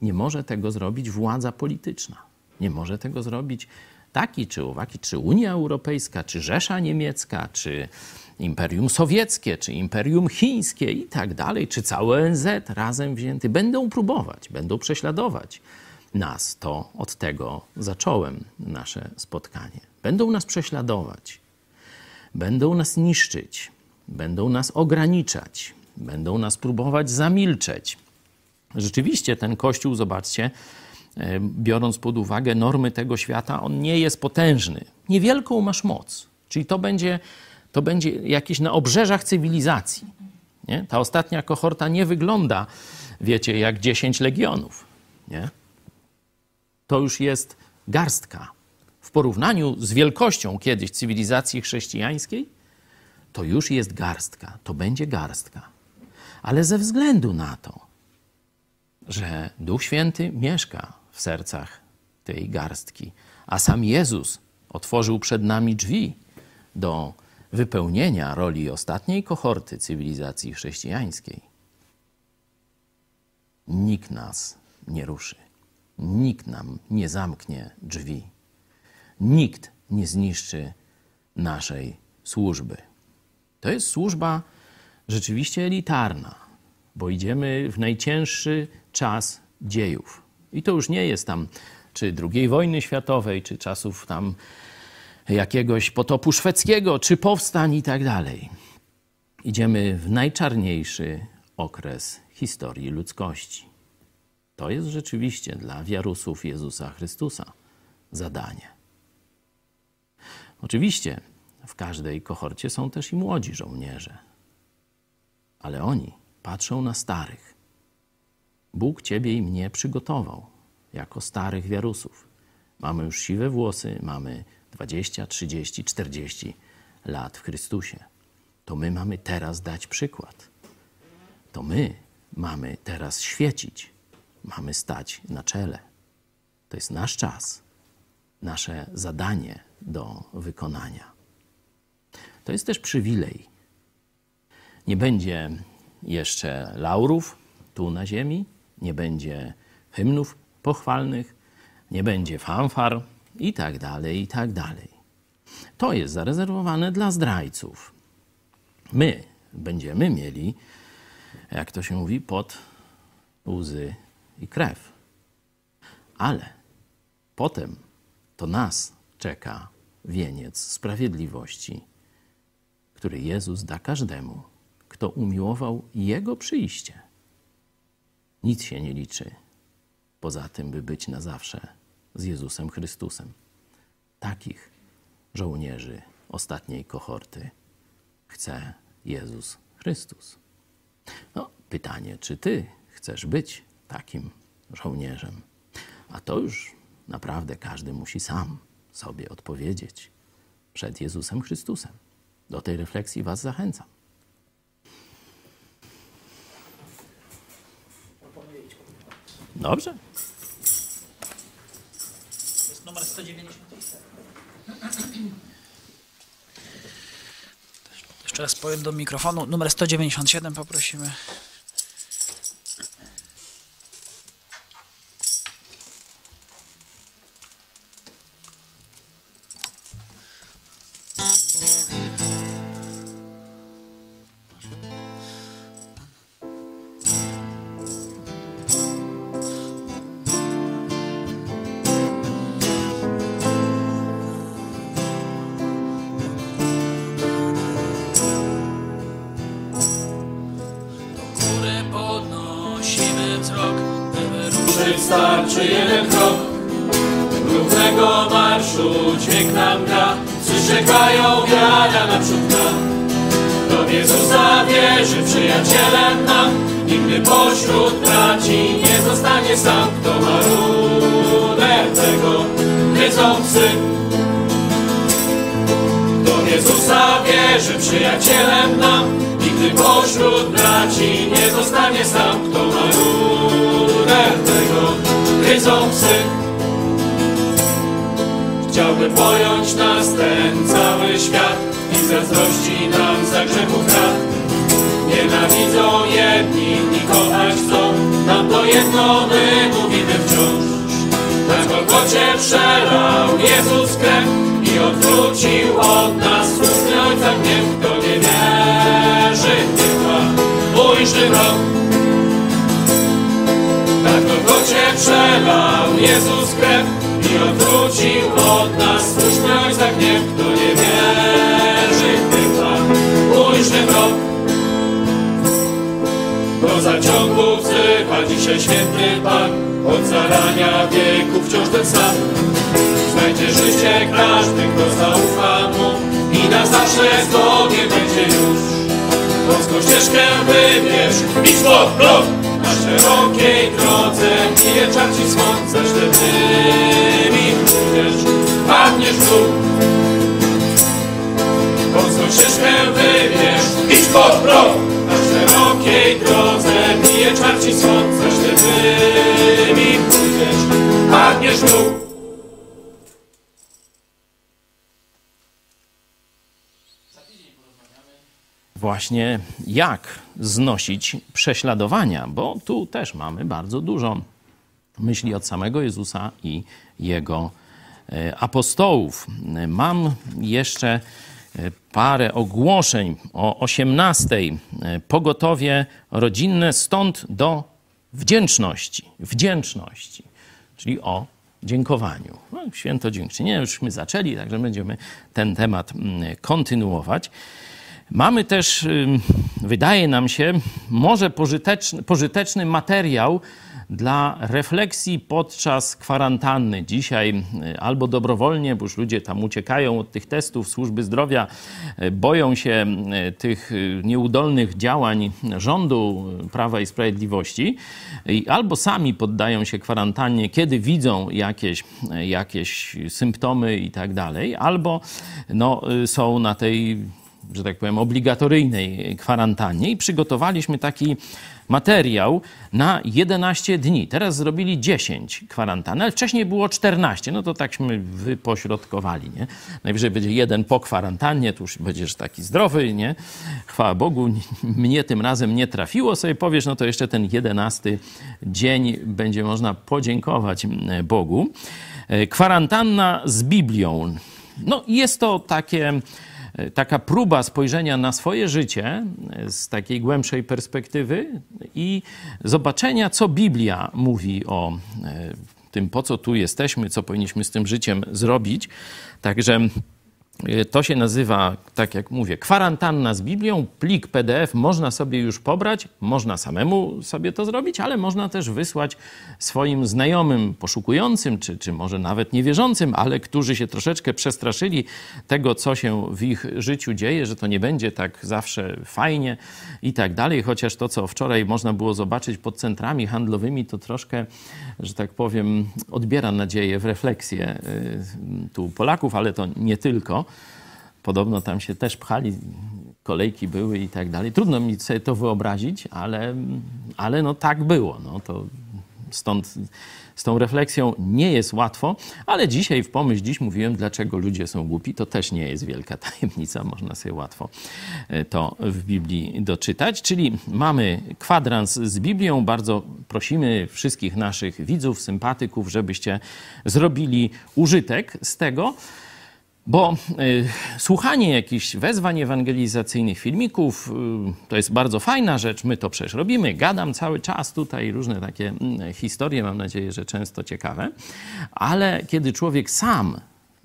nie może tego zrobić władza polityczna. Nie może tego zrobić taki czy owaki, czy Unia Europejska, czy Rzesza Niemiecka, czy Imperium Sowieckie, czy Imperium Chińskie i tak dalej, czy całe ONZ razem wzięty. Będą próbować, będą prześladować nas. To od tego zacząłem nasze spotkanie. Będą nas prześladować, będą nas niszczyć, będą nas ograniczać, będą nas próbować zamilczeć. Rzeczywiście ten Kościół, zobaczcie, biorąc pod uwagę normy tego świata, on nie jest potężny. Niewielką masz moc. Czyli to będzie, to będzie jakieś na obrzeżach cywilizacji. Nie? Ta ostatnia kohorta nie wygląda, wiecie, jak 10 legionów. Nie? To już jest garstka. W porównaniu z wielkością kiedyś cywilizacji chrześcijańskiej, to już jest garstka, to będzie garstka. Ale ze względu na to, że Duch Święty mieszka w sercach tej garstki, a sam Jezus otworzył przed nami drzwi do wypełnienia roli ostatniej kohorty cywilizacji chrześcijańskiej. Nikt nas nie ruszy, nikt nam nie zamknie drzwi, nikt nie zniszczy naszej służby. To jest służba rzeczywiście elitarna, bo idziemy w najcięższy czas dziejów. I to już nie jest tam czy II wojny światowej, czy czasów tam jakiegoś potopu szwedzkiego, czy powstań i tak dalej. Idziemy w najczarniejszy okres historii ludzkości. To jest rzeczywiście dla wiarusów Jezusa Chrystusa zadanie. Oczywiście w każdej kohorcie są też i młodzi żołnierze, ale oni patrzą na starych. Bóg ciebie i mnie przygotował jako starych wiarusów. Mamy już siwe włosy, mamy 20, 30, 40 lat w Chrystusie. To my mamy teraz dać przykład. To my mamy teraz świecić. Mamy stać na czele. To jest nasz czas, nasze zadanie do wykonania. To jest też przywilej. Nie będzie jeszcze laurów tu na ziemi, nie będzie hymnów pochwalnych, nie będzie fanfar i tak dalej, i tak dalej. To jest zarezerwowane dla zdrajców. My będziemy mieli, jak to się mówi, pot, łzy i krew. Ale potem to nas czeka wieniec sprawiedliwości, który Jezus da każdemu, kto umiłował Jego przyjście. Nic się nie liczy poza tym, by być na zawsze z Jezusem Chrystusem. Takich żołnierzy ostatniej kohorty chce Jezus Chrystus. No, pytanie, czy ty chcesz być takim żołnierzem? A to już naprawdę każdy musi sam sobie odpowiedzieć przed Jezusem Chrystusem. Do tej refleksji Was zachęcam. Dobrze? To jest numer 194. Jeszcze raz powiem do mikrofonu. Numer 197 poprosimy. Do zaciągu wzywa dzisiaj święty Pan, od zarania wieku wciąż ten sam. Znajdzie życie każdy, kto zaufa Mu i na zawsze z Bogiem będzie już. Wąską ścieżkę wybierz i stop, blok! Na szerokiej drodze mije czar ci słońce, ślepymi pójdziesz, padniesz w dół. Wąską ścieżkę wybierz, idź pod blok! Szerokiej drodze bije czar ci słońce, ślepymi pójdziesz, padniesz dół. właśnie jak znosić prześladowania, bo tu też mamy bardzo dużo myśli od samego Jezusa i jego e, apostołów. Mam jeszcze parę ogłoszeń o 18. E, Pogotowie rodzinne stąd do wdzięczności. Wdzięczności, czyli o dziękowaniu. No, święto dziękczynienia jużśmy zaczęli, także będziemy ten temat mm, kontynuować. Mamy też, wydaje nam się, może pożyteczny, pożyteczny materiał dla refleksji podczas kwarantanny. Dzisiaj y, albo dobrowolnie, bo już ludzie tam uciekają od tych testów służby zdrowia, y, boją się y, tych nieudolnych działań rządu Prawa i Sprawiedliwości, albo sami poddają się kwarantannie, kiedy widzą jakieś, jakieś symptomy i tak dalej, albo no, są na tej że tak powiem, obligatoryjnej kwarantannie i przygotowaliśmy taki materiał na 11 dni. Teraz zrobili 10 kwarantanny, ale wcześniej było 14. No to takśmy wypośrodkowali, nie? Najwyżej będzie jeden po kwarantannie, tu już będziesz taki zdrowy, nie? Chwała Bogu, mnie tym razem nie trafiło, sobie powiesz, no to jeszcze ten 11 dzień będzie można podziękować Bogu. Kwarantanna z Biblią. No jest to takie taka próba spojrzenia na swoje życie z takiej głębszej perspektywy i zobaczenia, co Biblia mówi o e, tym, po co tu jesteśmy, co powinniśmy z tym życiem zrobić. Także e, to się nazywa, tak jak mówię, kwarantanna z Biblią. Plik PDF można sobie już pobrać, można samemu sobie to zrobić, ale można też wysłać swoim znajomym, poszukującym, czy, czy może nawet niewierzącym, ale którzy się troszeczkę przestraszyli tego, co się w ich życiu dzieje, że to nie będzie tak zawsze fajnie i tak dalej. Chociaż to, co wczoraj można było zobaczyć pod centrami handlowymi, to troszkę, że tak powiem, odbiera nadzieję w refleksję y, tu Polaków, ale to nie tylko. Podobno tam się też pchali, kolejki były i tak dalej. Trudno mi sobie to wyobrazić, ale, ale no tak było. No to stąd z tą refleksją nie jest łatwo, ale dzisiaj w pomyśl dziś mówiłem, dlaczego ludzie są głupi. To też nie jest wielka tajemnica, można sobie łatwo e, to w Biblii doczytać. Czyli mamy kwadrans z Biblią. Bardzo prosimy wszystkich naszych widzów, sympatyków, żebyście zrobili użytek z tego. Bo y, słuchanie jakichś wezwań ewangelizacyjnych, filmików, y, to jest bardzo fajna rzecz. My to przecież robimy. Gadam cały czas tutaj różne takie y, historie, mam nadzieję, że często ciekawe. Ale kiedy człowiek sam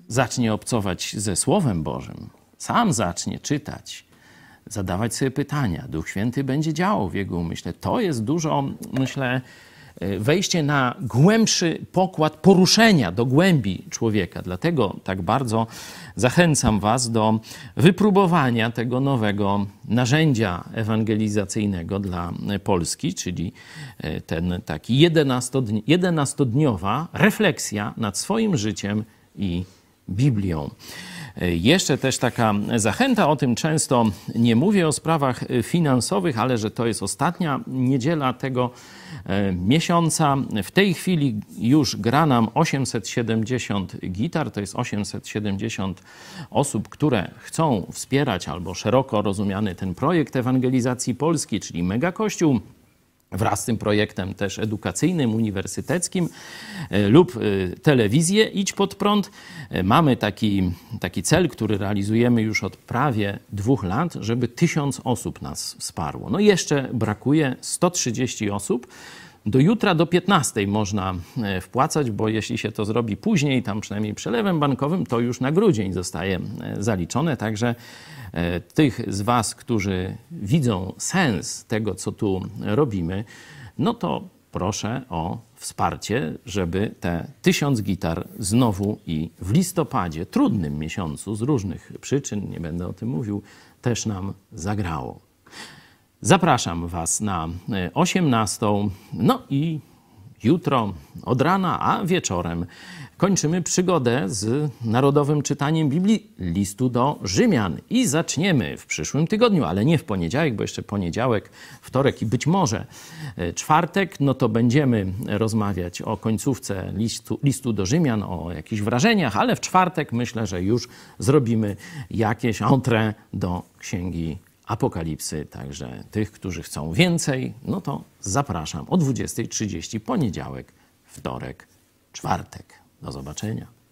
zacznie obcować ze Słowem Bożym, sam zacznie czytać, zadawać sobie pytania, Duch Święty będzie działał w jego umyśle, to jest dużo, myślę, wejście na głębszy pokład poruszenia do głębi człowieka. Dlatego tak bardzo zachęcam Was do wypróbowania tego nowego narzędzia ewangelizacyjnego dla Polski, czyli e, ten taki 11-dniowa refleksja nad swoim życiem i Biblią. Jeszcze też taka zachęta, o tym często nie mówię o sprawach finansowych, ale że to jest ostatnia niedziela tego miesiąca. W tej chwili już gra nam 870 gitar, to jest 870 osób, które chcą wspierać albo szeroko rozumiany ten projekt ewangelizacji Polski, czyli Mega Kościół wraz z tym projektem też edukacyjnym, uniwersyteckim e, lub e, telewizję Idź Pod Prąd. E, mamy taki, taki cel, który realizujemy już od prawie dwóch lat, żeby tysiąc osób nas wsparło. No i jeszcze brakuje 130 osób. Do jutra do 15 można wpłacać, bo jeśli się to zrobi później, tam przynajmniej przelewem bankowym, to już na grudzień zostaje zaliczone. Także E, tych z Was, którzy widzą sens tego, co tu robimy, no to proszę o wsparcie, żeby te tysiąc gitar znowu i w listopadzie, trudnym miesiącu z różnych przyczyn, nie będę o tym mówił, też nam zagrało. Zapraszam Was na 18. No i jutro od rana, a wieczorem kończymy przygodę z narodowym czytaniem Biblii listu do Rzymian i zaczniemy w przyszłym tygodniu, ale nie w poniedziałek, bo jeszcze poniedziałek, wtorek i być może e, czwartek, no to będziemy rozmawiać o końcówce listu, listu do Rzymian, o jakichś wrażeniach, ale w czwartek myślę, że już zrobimy jakieś entrée do księgi Apokalipsy. Także tych, którzy chcą więcej, no to zapraszam o 20.30 poniedziałek, wtorek, czwartek. Do zobaczenia.